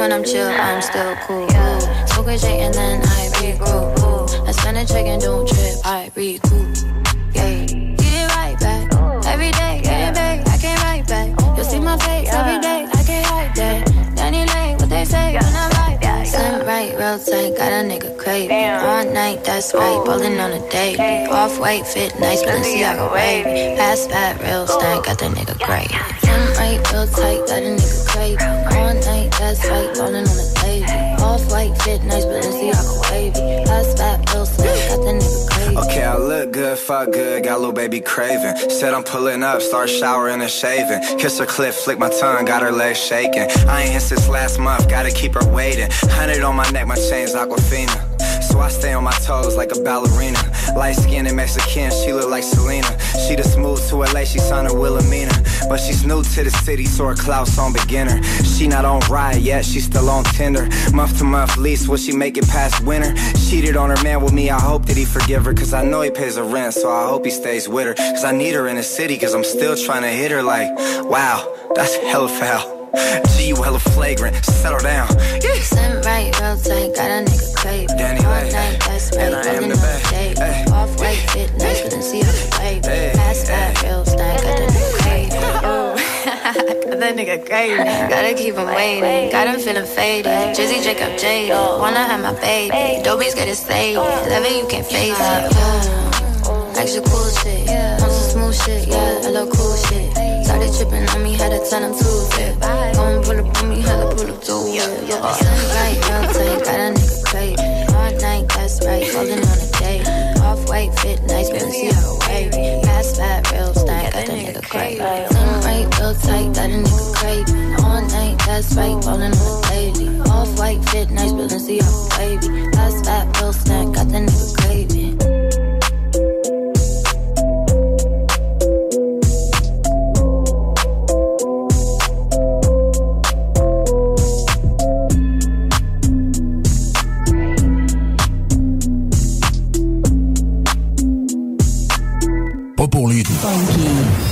When I'm chill, I'm still cool. Smoke a J and then I regroup. I spend a check and don't trip, I recoup. Yeah, get it right back. Every day, get it back. I can't write back. You'll see my face every day. I can't hide that. Danny Lane, what they say when I write back. Slim right, real tight, got a nigga craving. All night, that's right, ballin' on a day. Off white, fit nice, Balenciaga wavy. Pass that real stank, got that nigga great. Slim right, real tight, got a nigga craving. That's on a day. Off white, fit nice. Pass that real stank, got that nigga craving. Okay, I look good, fuck good, got little baby craving. Said I'm pulling up, start showering and shaving. Kiss her clit, flick my tongue, got her legs shaking. I ain't hit since last month, gotta keep her waiting. Hundred on my neck, my chain's Aquafina. So I stay on my toes like a ballerina. Light skinned and Mexican, she look like Selena. She just moved to LA, she signed her Wilhelmina. But she's new to the city, so her clout's on beginner. She not on ride yet, she still on Tinder. Month to month lease, will she make it past winter? Cheated on her man with me, I hope that he forgive her. Cause I know he pays her rent, so I hope he stays with her. Cause I need her in the city, cause I'm still trying to hit her like, wow, that's hella foul. G, you hella flagrant, settle down. Yeah. Slim right, real tight, got a nigga craving. Danny All Lay. night, that's right, And I am ballin' the on best. the day. Hey. Off white, fit nice, Balenciaga wavy. Pass that real stank, got that nigga craving. Ooh, got that nigga craving. Gotta keep him waiting, got him feeling faded. Drizzy Jacob Jade, wanna have my baby. Dobies get it saved, love it, you can't face it. Yeah. Extra cool shit, on some smooth shit, yeah, I love cool shit. Started tripping on me, had to tell them to it. Come pull up on me, had to pull up to it. Yeah, right, real tight, got a nigga craving. All night, that's right, holding on a day. Off white, fit nice, but see how wavy. Pass that real stank, got the nigga. Slim right, real tight, got a nigga craving. All night, that's right, falling on the daily. Off white, fit nice, but see how wavy. Pass that real stank, got the nigga craving. 本院同。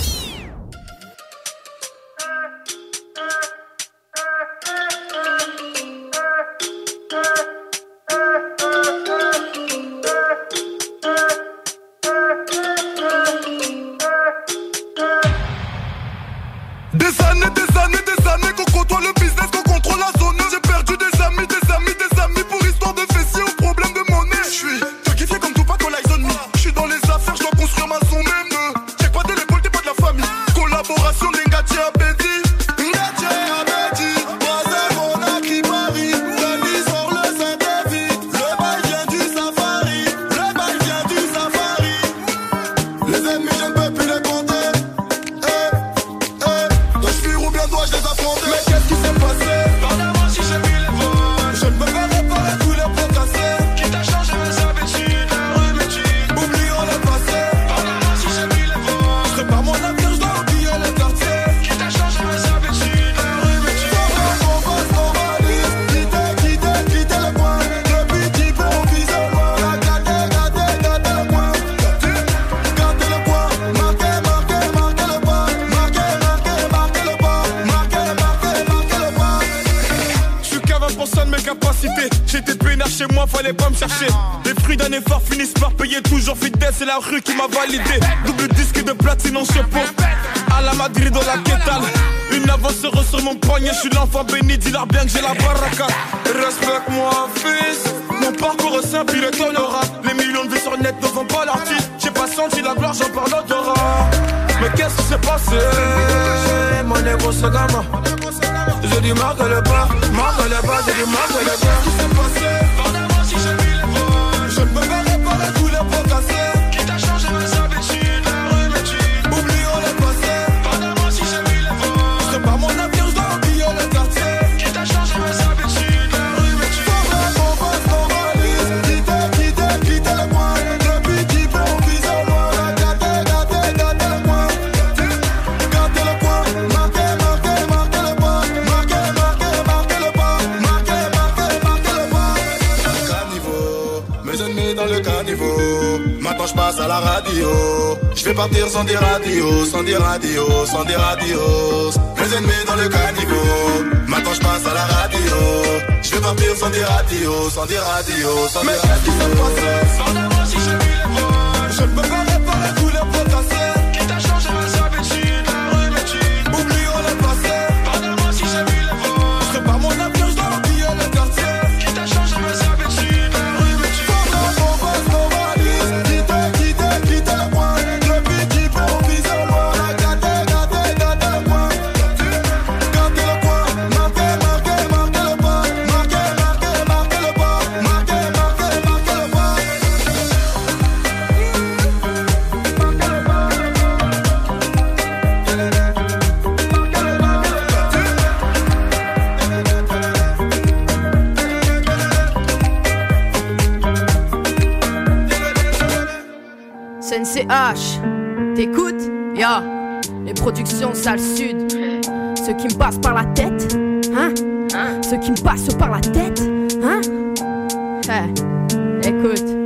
Écoute.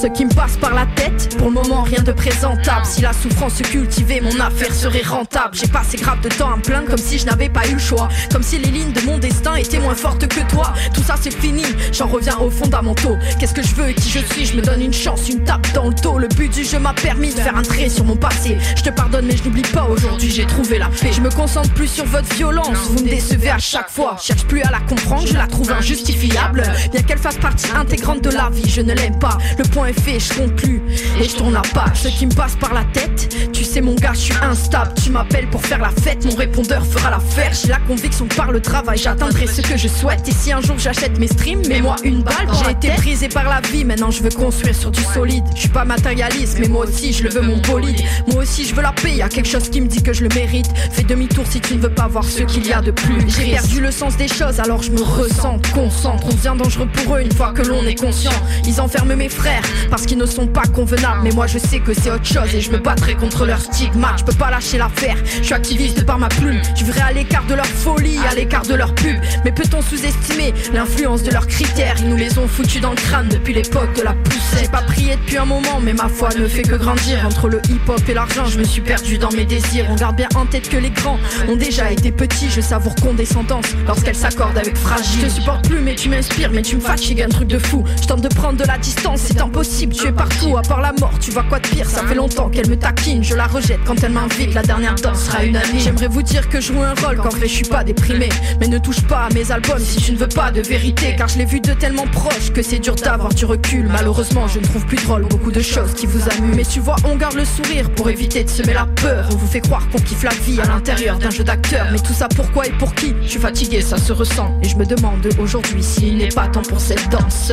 Ce qui me passe par la tête, pour le moment rien de présentable. Si la souffrance se cultivait, mon affaire serait rentable. J'ai passé grave de temps à me plaindre comme si je n'avais pas eu le choix. Comme si les lignes de mon destin étaient moins fortes que toi. Tout ça c'est fini, j'en reviens aux fondamentaux. Qu'est-ce que je veux et qui je suis? Je me donne une chance, une tape dans le dos. Le but du jeu m'a permis de faire un trait sur mon passé. Je te pardonne, mais je n'oublie pas aujourd'hui, j'ai trouvé la paix. Je me concentre plus sur votre violence, vous me décevez à chaque fois. Cherche plus à la comprendre, je la trouve injustifiable. Bien qu'elle fasse partie intégrante de la vie, je ne l'aime pas. Le point est fait, je compte plus et je tourne la page. Ce qui me passe par la tête, tu sais, mon gars, je suis instable. Tu m'appelles pour faire la fête, mon répondeur fera l'affaire. J'ai la conviction par le travail, j'atteindrai ce que je souhaite. Et si un jour j'achète mes streams, mets-moi une balle. J'ai été brisé par la vie, maintenant je veux construire sur du solide. Je suis pas matérialiste, mais moi aussi je le veux mon bolide. Moi aussi je veux la paix, y a quelque chose qui me dit que je le mérite. Fais demi-tour si tu ne veux pas voir ce qu'il y a de plus. J'ai perdu le sens des choses, alors je me ressens, concentre. On devient dangereux pour eux une fois que l'on est conscient. Ils enferment mes frères parce qu'ils ne sont pas convenables. Mais moi je sais que c'est autre chose et je me battrai contre leur stigmate. Je peux pas lâcher l'affaire, je suis activiste par ma plume. Je vivrai à l'écart de leur folie, à l'écart de leur pub. Mais peut-on sous-estimer l'influence de leurs critères? Ils nous les ont foutus dans le crâne depuis l'époque de la poussette. J'ai pas prié depuis un moment, mais ma foi ne fait que grandir. Entre le hip-hop et l'argent, je me suis perdu dans mes désirs. On garde bien en tête que les grands ont déjà été petits. Je savoure condescendance lorsqu'elle s'accorde avec fragile. Je te supporte plus, mais tu m'inspires, mais tu me fatigues, un truc de fou. Je tente de prendre de la distance, c'est impossible, tu es partout. À part la mort, tu vois quoi de pire Ça fait longtemps qu'elle me taquine, je la rejette quand elle m'invite. La dernière danse sera unanime. J'aimerais vous dire que je joue un rôle, qu'en vrai je suis pas déprimé. Mais ne touche pas à mes albums si tu ne veux pas de vérité. Car je l'ai vu de tellement proche que c'est dur d'avoir du recul. Malheureusement, je ne trouve plus drôle beaucoup de choses qui vous amusent. Mais tu vois, on garde le sourire pour éviter de semer la peur. On vous fait croire qu'on kiffe la vie à l'intérieur d'un jeu d'acteur. Mais tout ça pourquoi et pour qui? Je suis fatigué, ça se ressent. Et je me demande aujourd'hui s'il n'est pas temps pour cette danse.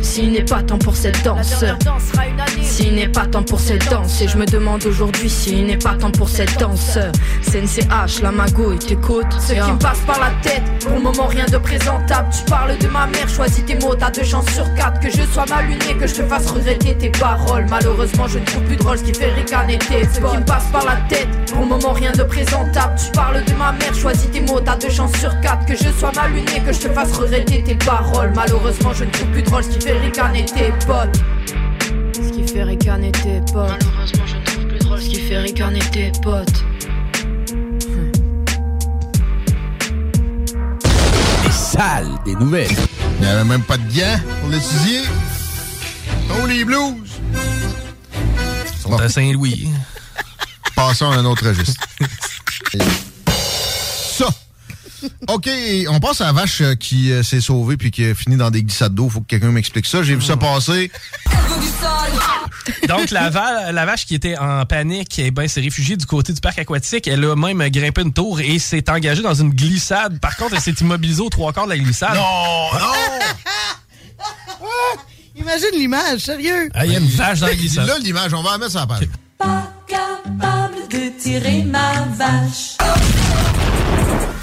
S'il n'est pas temps pour cette danse S'il n'est pas temps pour cette danse Et je me demande aujourd'hui s'il n'est pas temps pour cette danse. Sensei H, la magouille, t'écoutes Ce qui me passe par la tête, pour le moment rien de présentable. Tu parles de ma mère, choisis tes mots, t'as deux chances sur quatre. Que je sois mal luné, que je te fasse regretter tes paroles. Malheureusement je ne trouve plus drôle ce qui fait ricaner tes Ce qui me passe par la tête, pour le moment rien de présentable. Tu parles de ma mère, choisis tes mots, t'as deux chances sur quatre. Que je sois mal luné, que je te fasse regretter tes paroles. Malheureusement je ne trouve plus drôle ce qui fait ricaner tes potes Ce qui fait ricaner tes potes Malheureusement je ne trouve plus drôle ce qui fait ricaner tes potes Des salles, des nouvelles. Il n'y avait même pas de gants pour l'étudier. Oh, les blues! Ils sont à Saint-Louis. Passons à un autre registre. OK, on passe à la vache euh, qui euh, s'est sauvée puis qui a fini dans des glissades d'eau. Faut que quelqu'un m'explique ça. J'ai vu ça passer. Donc, la, va- la vache qui était en panique, eh ben, s'est réfugiée du côté du parc aquatique. Elle a même grimpé une tour et s'est engagée dans une glissade. Par contre, elle s'est immobilisée aux trois quarts de la glissade. Non, Imagine l'image, sérieux. Ah, Il y a une vache dans la glissade. Là, l'image, on va la mettre sur la page. Capable de tirer ma vache.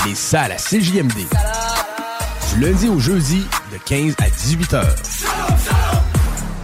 Les salles à CJMD. Du lundi au jeudi, de 15 à 18 heures.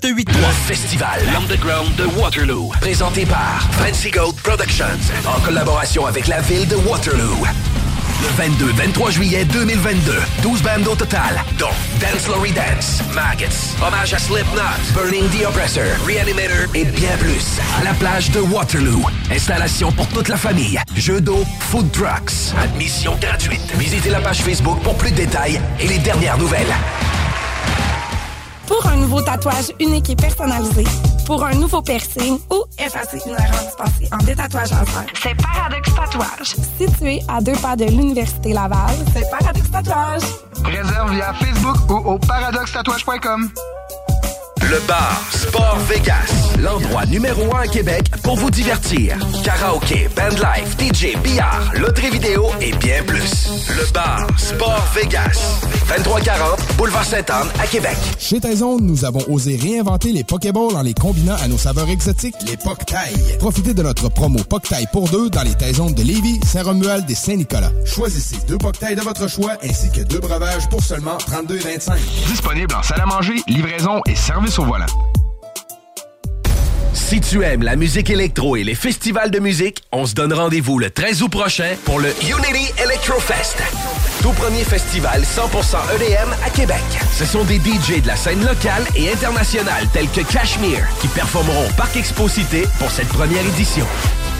Festival L'Underground de Waterloo. Présenté par Fancy Gold Productions. En collaboration avec la ville de Waterloo. Le 22-23 juillet 2022, 12 bandes au total, dont Dance Lory Dance, Maggots, Hommage à Slipknot, Burning the Oppressor, Reanimator et bien plus. La plage de Waterloo. Installation pour toute la famille. Jeux d'eau, food trucks. Admission gratuite. Visitez la page Facebook pour plus de détails et les dernières nouvelles. Pour un nouveau tatouage unique et personnalisé, pour un nouveau piercing ou effacer une erreur dispensée en détatouage laser, c'est Paradox Tatouage. Situé à deux pas de l'Université Laval, c'est Paradox Tatouage. Réserve via Facebook ou au paradoxtatouage.com. Le bar Sport Vegas, l'endroit numéro un à Québec pour vous divertir. Karaoke, bandlife, DJ, billard, loterie vidéo et bien plus. Le bar Sport Vegas, 2340 Boulevard Sainte-Anne à Québec. Chez Taizone, nous avons osé réinventer les Pokéballs en les combinant à nos saveurs exotiques, les Poketailles. Profitez de notre promo Poketaille pour deux dans les Taizones de Lévis, Saint-Romuald et Saint-Nicolas. Choisissez deux Poketailles de votre choix ainsi que deux breuvages pour seulement 32,25. Disponible en salle à manger, livraison et service au volant. Si tu aimes la musique électro et les festivals de musique, on se donne rendez-vous le 13 août prochain pour le Unity Electrofest. Tout premier festival 100% EDM à Québec. Ce sont des DJ de la scène locale et internationale tels que Cashmere qui performeront au Parc Expo Cité pour cette première édition.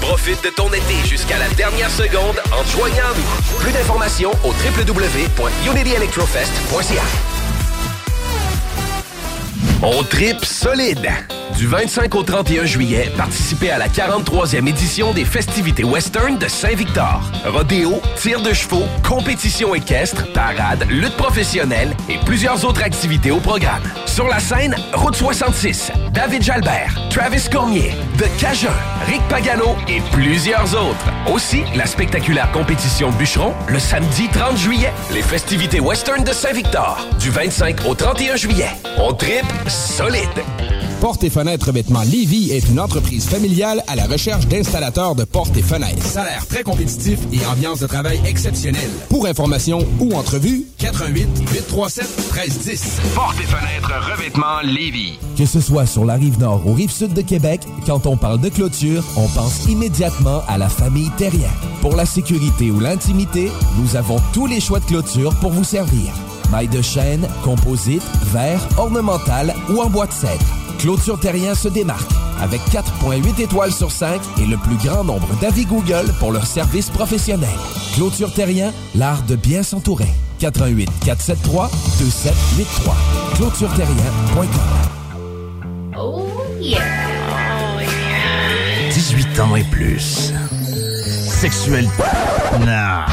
Profite de ton été jusqu'à la dernière seconde en te joignant à nous. Plus d'informations au www.unityelectrofest.ca. On tripe solide. Du 25 au 31 juillet, participez à la 43e édition des festivités western de Saint-Victor. Rodéo, tir de chevaux, compétition équestre, parade, lutte professionnelle et plusieurs autres activités au programme. Sur la scène, Route 66, David Jalbert, Travis Cormier, The Cajun, Rick Pagano et plusieurs autres. Aussi, la spectaculaire compétition bûcheron le samedi 30 juillet. Les festivités western de Saint-Victor, du 25 au 31 juillet. On tripe solide. Portes et fenêtres revêtement Lévis est une entreprise familiale à la recherche d'installateurs de portes et fenêtres. Salaire très compétitif et ambiance de travail exceptionnelle. Pour information ou entrevue, 88 837 1310. Portes et fenêtres revêtement Lévis. Que ce soit sur la rive nord ou rive sud de Québec, quand on parle de clôture, on pense immédiatement à la famille Terrien. Pour la sécurité ou l'intimité, nous avons tous les choix de clôture pour vous servir. Maille de chêne, composite, verre, ornemental ou en bois de cèdre. Clôture Terrien se démarque avec 4.8 étoiles sur 5 et le plus grand nombre d'avis Google pour leur service professionnel. Clôture Terrien, l'art de bien s'entourer. 88 473 2783. ClôtureTerrien.com Oh yeah. 18 ans et plus. Sexuel. Non.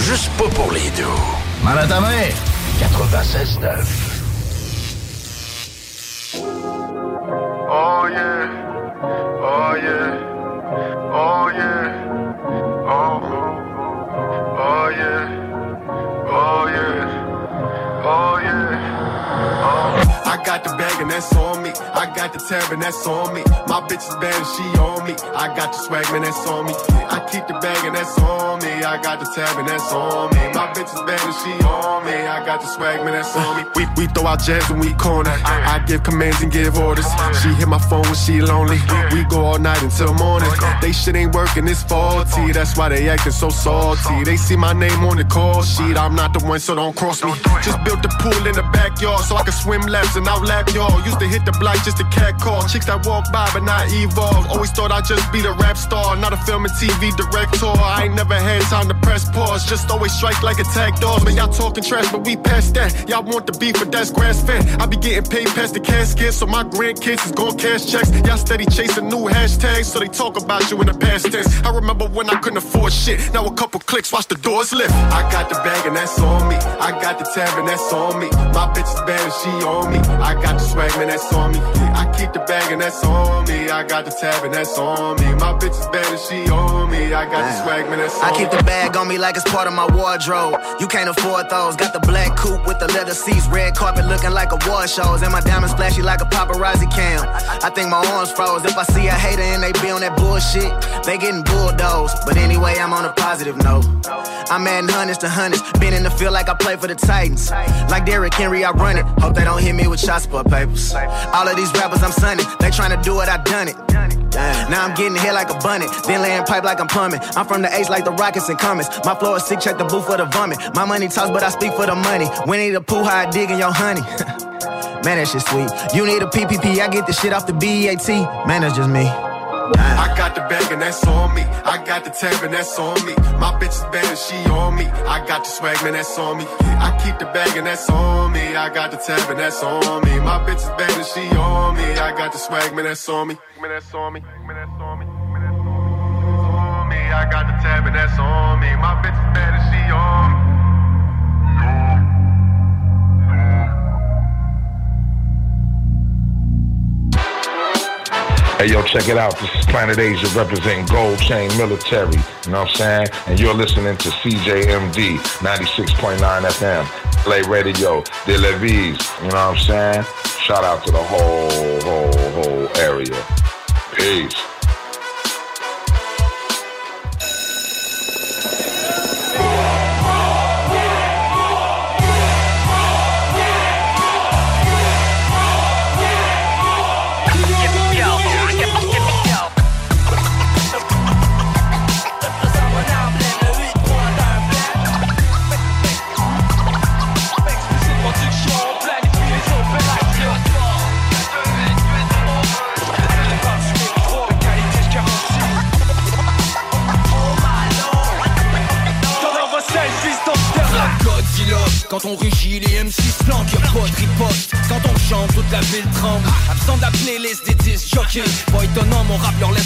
Juste pas pour les deux. Mal à ta main. 96.9. Oh yeah. Oh yeah. Oh yeah. Oh. Oh yeah. Oh yeah. Oh yeah. Oh. I got the bag and that's on me. I got the tab and that's on me. My bitch is bad and she on me. I got the swag man that's on me. I keep the bag and that's on me. I got the tab and that's on me. My bitch is bad and she on me. I got the swag man that's on me. We, we throw out jabs when we corner. I give commands and give orders. She hit my phone when she lonely. We go all night until morning. They shit ain't working, it's faulty. That's why they acting so salty. They see my name on the call sheet. I'm not the one, so don't cross me. Just built the pool in the backyard so I can swim laps and outlap y'all. Used to hit the block just to cat call. Chicks that walk by but not evolve. Always thought I'd just be the rap star, not a film and TV director. I ain't never had time to press pause. Just always strike like attack dogs. Man, y'all talking trash, but we past that. Y'all want the beef, but that's grass fed. I be getting paid past the casket, so my grandkids is gon' cash checks. Y'all steady chasing new hashtags, so they talk about you in the past tense. I remember when I couldn't afford shit. Now a couple clicks, watch the doors lift. I got the bag and that's on me. I got the tab and that's on me. My bitch is bad and she on me. I got the swag man that's on me. I keep the bag and that's on me. I got the tab and that's on me. My bitch is bad and she on me. I got the swag man that's on me. Keep the bag on me like it's part of my wardrobe. You can't afford those. Got the black coupe with the leather seats, red carpet looking like award shows, and my diamonds flashy like a paparazzi cam. I think my arms froze. If I see a hater and they be on that bullshit, they getting bulldozed. But anyway, I'm on a positive note. I'm adding hundreds to hundreds. Been in the field like I play for the Titans. Like Derrick Henry, I run it. Hope they don't hit me with shots support papers. All of these rappers I'm sunning, they trying to do it, I done it. Now I'm getting hit like a bunny, then laying pipe like I'm plumbing. I'm from the H like the Rockets and Cummins. My flow is sick, check the booth for the vomit. My money talks, but I speak for the money. Winnie the Pooh, how I dig in your honey. Man, that shit sweet. You need a PPP, I get the shit off the BEAT. Man, that's just me. I got the bag and that's on me. I got the tab and that's on me. My bitch is bad and she on me. I got the swag man that's on me. I keep the bag and that's on me. I got the tab and that's on me. My bitch is bad and she on me. I got the swag man that's on me. Man that's on me. Man that's on me. I got the tab and that's on me. My bitch is bad she on me. Hey, yo, check it out. This is Planet Asia representing Gold Chain Military. You know what I'm saying? And you're listening to CJMD 96.9 FM. Play Radio, De Levis. You know what I'm saying? Shout out to the whole, whole, whole area. Peace.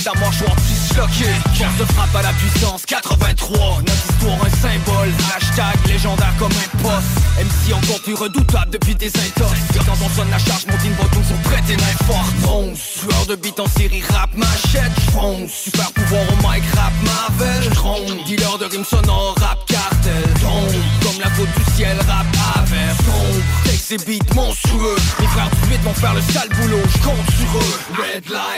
La mâchoire disloquée On se frappe à la puissance 83 Notre histoire un symbole. Hashtag légendaire comme un poste. MC encore plus redoutable depuis des intox quand on sonne la charge, mon team va toujours prêter forte Bronze, sueur de beat en série rap machette. J'fonce, super pouvoir au mic rap Marvel. J'trompe, dealer de rimes sonores rap cartel. Tombe, comme la faute du ciel rap avec Sombre, texte et beats monstrueux. Mes frères du 8 vont faire le sale boulot,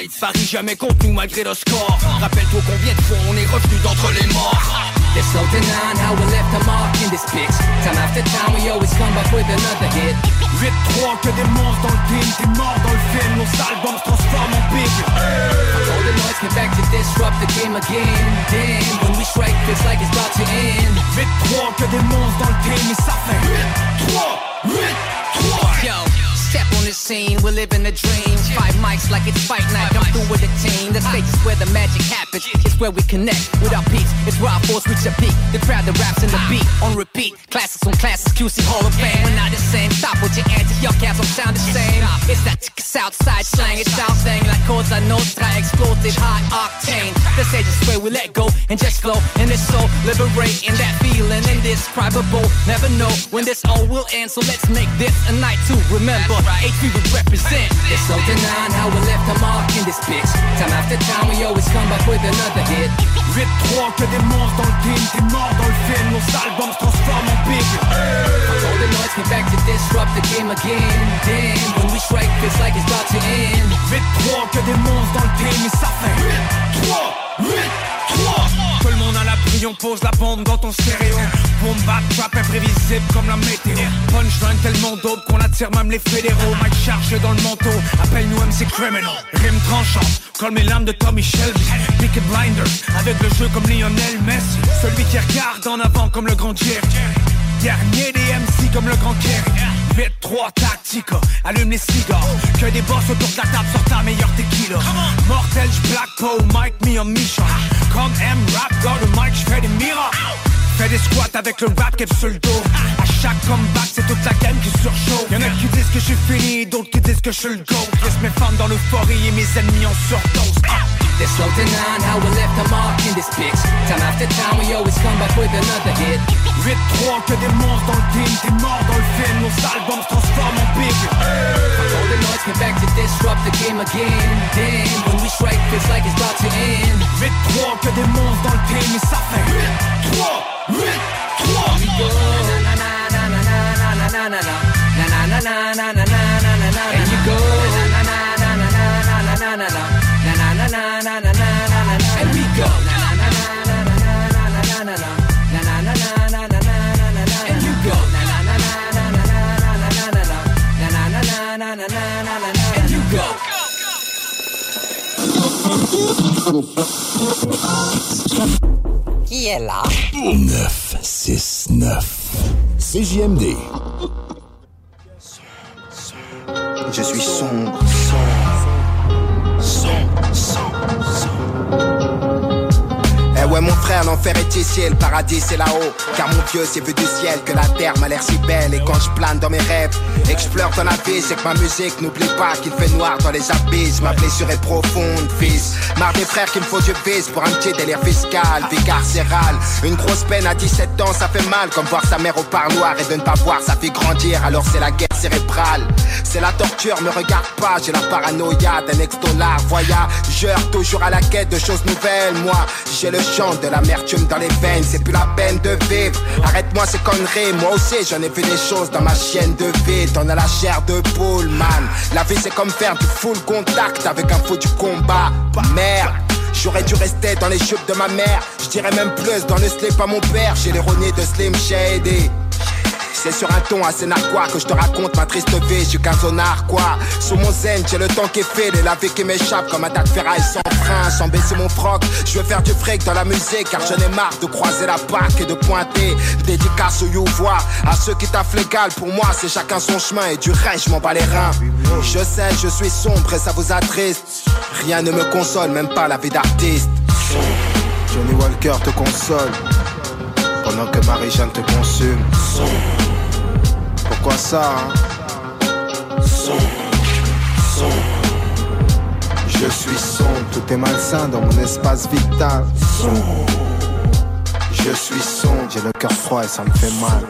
Red light, Paris jamais contre nous malgré le score Rappelle-toi combien de fois on est revenu d'entre les morts They're so denying how we left a mark in this bitch. Time after time, we always come back with another hit. 8-3 que des monstres dans le team, t'es mort dans le film, nos albums se transforment en big All the noise came back to disrupt the game again. Damn, when we strike, feels like it's about to end. 8-3 que des monstres dans le team, et ça fait 8-3, 8-3 Yo, step on the scene, we're living a dream. Five mics like it's fight night, I'm through with the team. The stage is where the magic happens, it's where we connect with our peaks. It's where our force reach a peak. The crowd, the raps, and the beat on repeat. Classics on classes, QC Hall of Fame. We're not the same. Stop with your antics, your caps don't sound the same. It's that Southside slang, it's our thing. Like Cosa Nostra, explosive, high octane. The stage is where we let go and just flow. And it's so liberating that feeling indescribable. Never know when this all will end, so let's make this a night to remember. HV will represent. It's so denying how we left a mark in this bitch. Time after time, we always come back with another hit. 3 que des monstres dans le team, t'es mort dans le film, nos albums se transforment en big. All the noise came back to disrupt the game again. Damn, when we strike, feels like it's about to end. 3 que des monstres dans le team, et ça fait 3, 8, 3. On pose la bombe dans ton stéréo. Bombe bat, trap imprévisible comme la météo. Punchline tellement dope qu'on attire même les fédéraux. Mike chargé dans le manteau, appelle-nous MC Criminal. Rime tranchant, colle mes lames de Tommy Shelby. Peaky Blinders, avec le jeu comme Lionel Messi. Celui qui regarde en avant comme le grand Jerry. Dernier des MC comme le grand Kerry. Vite 3 tactiques, allume les cigares. Que des boss autour de la table sur ta meilleure tequila. Mortel, Black Poe, Mike me en mission. Comme M rap, God le mic, j'fais des miracles. Fais des squats avec le rap qui sur le dos À chaque comeback c'est toute la game qui surchauffe Y'en a qui disent que je suis fini, d'autres qui disent que je le GOAT Laisse mes fans dans l'euphorie et mes ennemis en surdose ah. They're so denying how we left a mark in this bitch. Time after time, we always come back with another hit. 8-3 que des monstres dans le team, t'es mort dans le film, nos albums se transforment en big. All the noise came back to disrupt the game again. Damn, when we strike, feels like it's about to end. 8-3 que des monstres dans le team, et ça fait 8, 3, 8, 3. We go. Na na na na na na na na na na na na na na na na na na And you go. Na na na na na na na na na na na Qui est là? 969 CJMD. Je suis sombre, ouais mon frère, l'enfer est ici, le paradis c'est là-haut. Car mon Dieu c'est vu du ciel que la terre m'a l'air si belle. Et quand je plane dans mes rêves et que je pleure dans la vie C'est que ma musique n'oublie pas qu'il fait noir dans les abysses. Ma blessure est profonde fils. Marre des frères qui me font du vice pour un petit délire fiscal. Vie carcérale, une grosse peine à 17 ans ça fait mal. Comme voir sa mère au parloir et de ne pas voir sa fille grandir. Alors c'est la guerre cérébrale. C'est la torture, me regarde pas. J'ai la paranoïa d'un ex-dollar Voyageur toujours à la quête de choses nouvelles. Moi j'ai le de l'amertume dans les veines, c'est plus la peine de vivre. Arrête-moi ces conneries, moi aussi j'en ai vu des choses dans ma chienne de vie. T'en as la chair de poule, man. La vie c'est comme faire du full contact avec un faux du combat. Merde. J'aurais dû rester dans les jupes de ma mère. Je dirais même plus dans le slip à mon père. J'ai l'ironie de Slim Shady. C'est sur un ton assez narquois que je te raconte ma triste vie, je suis qu'un zonard quoi. Sous mon zen, j'ai le temps qui fait, la vie qui m'échappe comme un tas de ferraille sans frein, sans baisser mon froc. Je veux faire du fric dans la musique car j'en ai marre de croiser la PAC et de pointer Dédicace au youvois, à ceux qui taffent pour moi c'est chacun son chemin et du reste je m'en bats les reins. Je sais, je suis sombre et ça vous attriste. Rien ne me console, même pas la vie d'artiste. Johnny Walker te console pendant que Marie-Jeanne te consume. Pourquoi ça hein? Je suis sombre, tout est malsain dans mon espace vital. Je suis sombre, j'ai le cœur froid et ça me fait mal.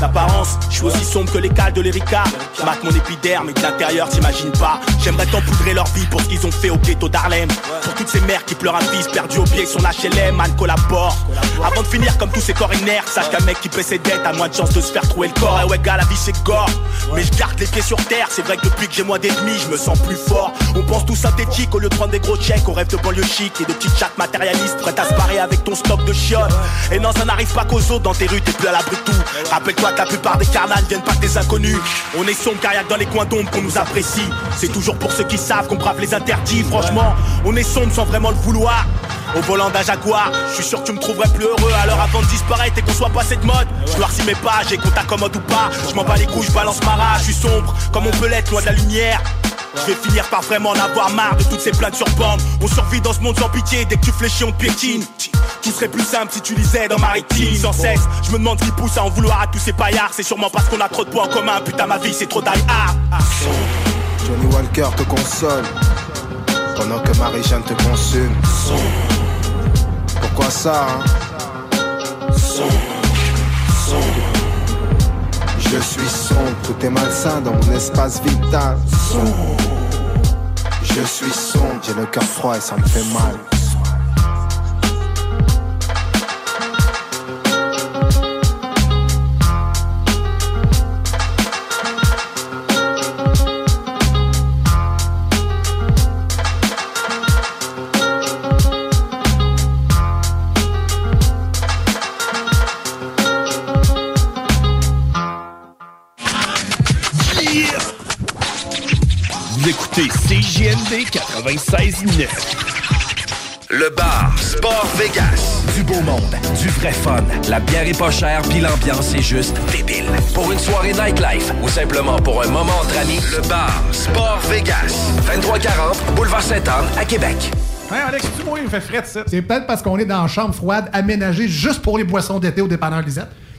D'apparence, je suis aussi sombre que les cales de l'Erika. Je marque mon épiderme et de l'intérieur, t'imagines pas. J'aimerais t'empoudrer leur vie pour ce qu'ils ont fait au ghetto d'Harlem. Pour toutes ces mères qui pleurent un fils perdu au pied son HLM, Anne collabore. Avant de finir comme tous ces corps inertes, sache qu'un mec qui paie ses dettes a moins de chances de se faire trouver le corps. Et ouais, gars, la vie c'est gore. Mais je garde les pieds sur terre, c'est vrai que depuis que j'ai moins d'ennemis, je me sens plus fort. On pense tout synthétique au lieu de prendre des gros chèques. On rêve de banlieue chic et de petites chattes matérialistes prêtes à se barrer avec ton stock de chiottes. Et non, ça n'arrive pas qu'aux autres dans tes rues, t'es plus à l'abri de tout. Rappelle-toi la plupart des carnales viennent pas des inconnus. On est sombre car y'a que dans les coins d'ombre qu'on nous apprécie. C'est toujours pour ceux qui savent qu'on brave les interdits. Franchement, on est sombre sans vraiment le vouloir. Au volant d'un Jaguar, je suis sûr que tu me trouverais plus heureux. Alors avant de disparaître et qu'on soit passé de mode, je noircis mes pages et qu'on t'accommode ou pas. Je m'en bats les couilles, je balance ma rage, je suis sombre comme on peut l'être, loin de la lumière. Je vais finir par vraiment en avoir marre de toutes ces plaintes sur bande. On survit dans ce monde sans pitié, dès que tu fléchis, on te piétine. Tout serait plus simple si tu lisais dans Maritime sans cesse. Je me demande qui pousse à en vouloir à tous ces paillards. C'est sûrement parce qu'on a trop de points en commun. Putain, ma vie, c'est trop die hard. Johnny Walker te console pendant que Marie-Jeanne te consume. Pourquoi ça, hein? Je suis sombre, tout est malsain dans mon espace vital. Je suis sombre, j'ai le cœur froid et ça me fait mal. Vous écoutez CJMD 96.9. Le bar Sport Vegas. Du beau monde, du vrai fun. La bière est pas chère, puis l'ambiance est juste débile. Pour une soirée nightlife ou simplement pour un moment entre amis, le bar Sport Vegas. 2340 Boulevard Sainte-Anne à Québec. Hein, Alex, tu moi, il me fait frais ça. C'est peut-être parce qu'on est dans une chambre froide aménagée juste pour les boissons d'été au dépanneur Lisette.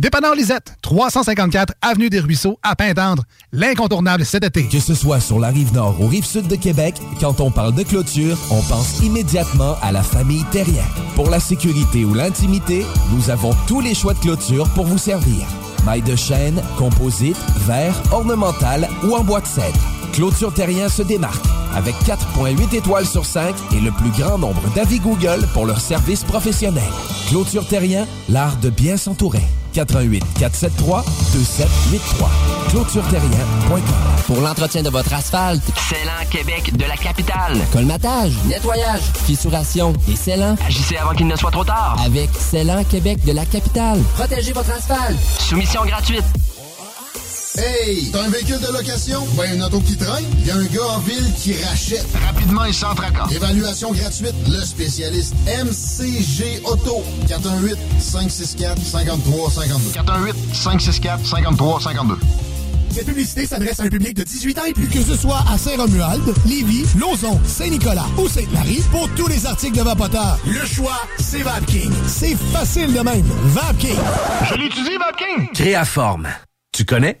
Dépanneur Lisette, 354 Avenue des Ruisseaux, à Pintendre. L'incontournable cet été. Que ce soit sur la rive nord ou rive sud de Québec, quand on parle de clôture, on pense immédiatement à la famille Terrien. Pour la sécurité ou l'intimité, nous avons tous les choix de clôture pour vous servir. Maille de chêne, composite, verre, ornemental ou en bois de cèdre. Clôture Terrien se démarque avec 4.8 étoiles sur 5 et le plus grand nombre d'avis Google pour leur service professionnel. Clôture Terrien, l'art de bien s'entourer. 88 473 2783. ClôtureTerrien.com Pour l'entretien de votre asphalte, Célan Québec de la capitale. colmatage, nettoyage, fissuration et scellant. Agissez avant qu'il ne soit trop tard. Avec Célan Québec de la capitale. Protégez votre asphalte. Soumission gratuite. Hey! T'as un véhicule de location? Ben, une auto qui traîne? Il y a un gars en ville qui rachète. Rapidement et sans tracas. Évaluation gratuite. Le spécialiste MCG Auto. 418-564-5352. 418-564-5352. Cette publicité s'adresse à un public de 18 ans et plus. Que ce soit à Saint-Romuald, Lévis, Lauson, Saint-Nicolas ou Sainte-Marie, pour tous les articles de Vapoteur, le choix, c'est VapKing. C'est facile de même. VapKing. Je l'étudie, Vapking! Créaforme. Tu connais?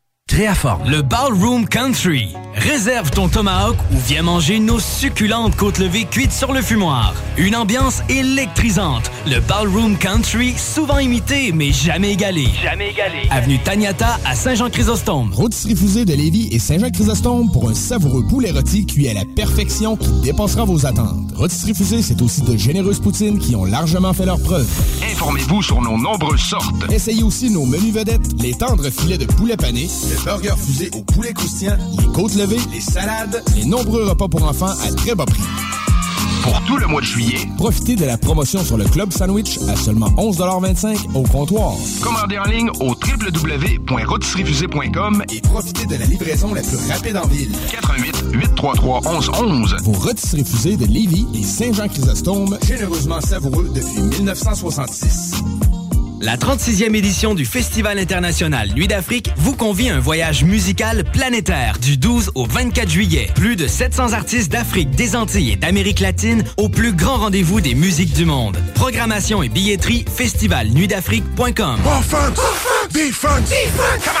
Créaforme. Le Ballroom Country. Réserve ton tomahawk ou viens manger nos succulentes côtes levées cuites sur le fumoir. Une ambiance électrisante. Le Ballroom Country, souvent imité mais jamais égalé. Jamais égalé. Avenue Taniata à Saint-Jean-Chrysostome. Rôtisserie Fusée de Lévis et Saint-Jean-Chrysostome pour un savoureux poulet rôti cuit à la perfection qui dépassera vos attentes. Rôtisserie Fusée, c'est aussi de généreuses poutines qui ont largement fait leur preuve. Informez-vous sur nos nombreuses sortes. Essayez aussi nos menus vedettes, les tendres filets de poulet pané, le burger fusé au poulet croustillant, les côtes levées, les salades, les nombreux repas pour enfants à très bas prix. Pour tout le mois de juillet, Profitez de la promotion sur le Club Sandwich à seulement 11,25 au comptoir. commandez en ligne au www.rotisseriefusée.com Et profitez de la livraison la plus rapide en ville. 88 833 1111. Vos rôtisseries fusées de Lévis et Saint-Jean-Chrysostome, généreusement savoureux depuis 1966. La 36e édition du Festival international Nuit d'Afrique vous convie à un voyage musical planétaire du 12 au 24 juillet. Plus de 700 artistes d'Afrique, des Antilles et d'Amérique latine au plus grand rendez-vous des musiques du monde. Programmation et billetterie festivalnuitdafrique.com. Fun! Be fun! Be fun! Come on,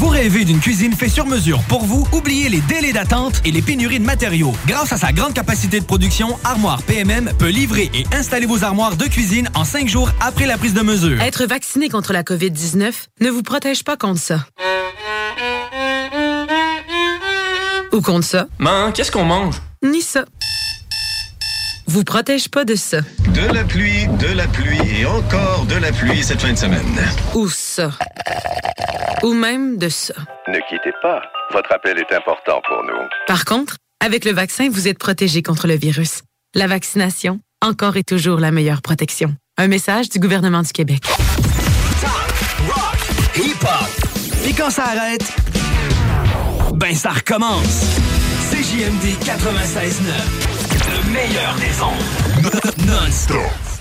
Vous rêvez d'une cuisine faite sur mesure pour vous? Oubliez les délais d'attente et les pénuries de matériaux. Grâce à sa grande capacité de production, Armoire PMM peut livrer et installer vos armoires de cuisine en cinq jours après la prise de mesure. Être vacciné contre la COVID-19 ne vous protège pas contre ça. Ou contre ça. Man, qu'est-ce qu'on mange? Ni ça. Vous protège pas de ça. De la pluie, de la pluie et encore de la pluie cette fin de semaine. Ou ça. Ou même de ça. Ne quittez pas. Votre appel est important pour nous. Par contre, avec le vaccin, vous êtes protégé contre le virus. La vaccination, encore et toujours la meilleure protection. Un message du gouvernement du Québec. Hip-hop. Et quand ça arrête, ben ça recommence. CJMD 96.9. Le meilleur des ondes. Non-stop.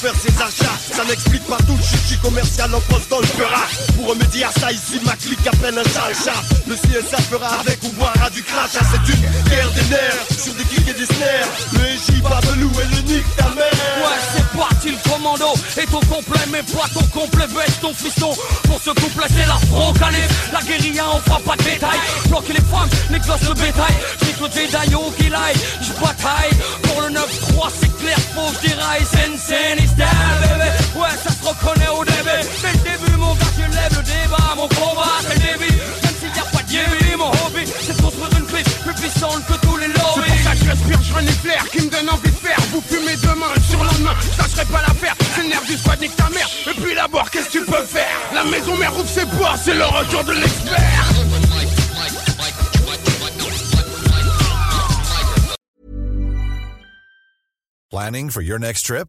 Faire Ça n'explique pas tout, je suis commercial en poste dans le Peura. Pour remédier à ça, ici ma clique appelle un chat Le CSA fera avec ou boira du crash. Ah, C'est une guerre des nerfs, sur des kicks et des snares. Le EJ, Babelou et le nick ta mère. Ouais, c'est parti le commando. Et ton complet, mais pas ton complet Baisse ton fiston. Pour ce couplet, c'est la calife La guérilla, on fera pas de détails. Bloquer les femmes, négoce le bétail. J'écoute le Jedi au qu'il Je bataille. Pour le 9-3, c'est clair, faut que je déraille bébé Ouais, ça se reconnaît au début Dès le début, mon gars, je lève le débat Mon combat, c'est le début Même s'il y a pas de yébi, mon hobby C'est de construire une clip plus puissante que tous les C'est lobbies pour ça que je respire, je renie flair qui me donne envie de faire. Vous fumez demain, le surlendemain, je tâcherai pas l'affaire. C'est le nerf du squad, nique ta mère. Et puis d'abord, qu'est-ce que tu peux faire? La maison mère ouvre ses portes, c'est le retour de l'expert. Planning for your next trip?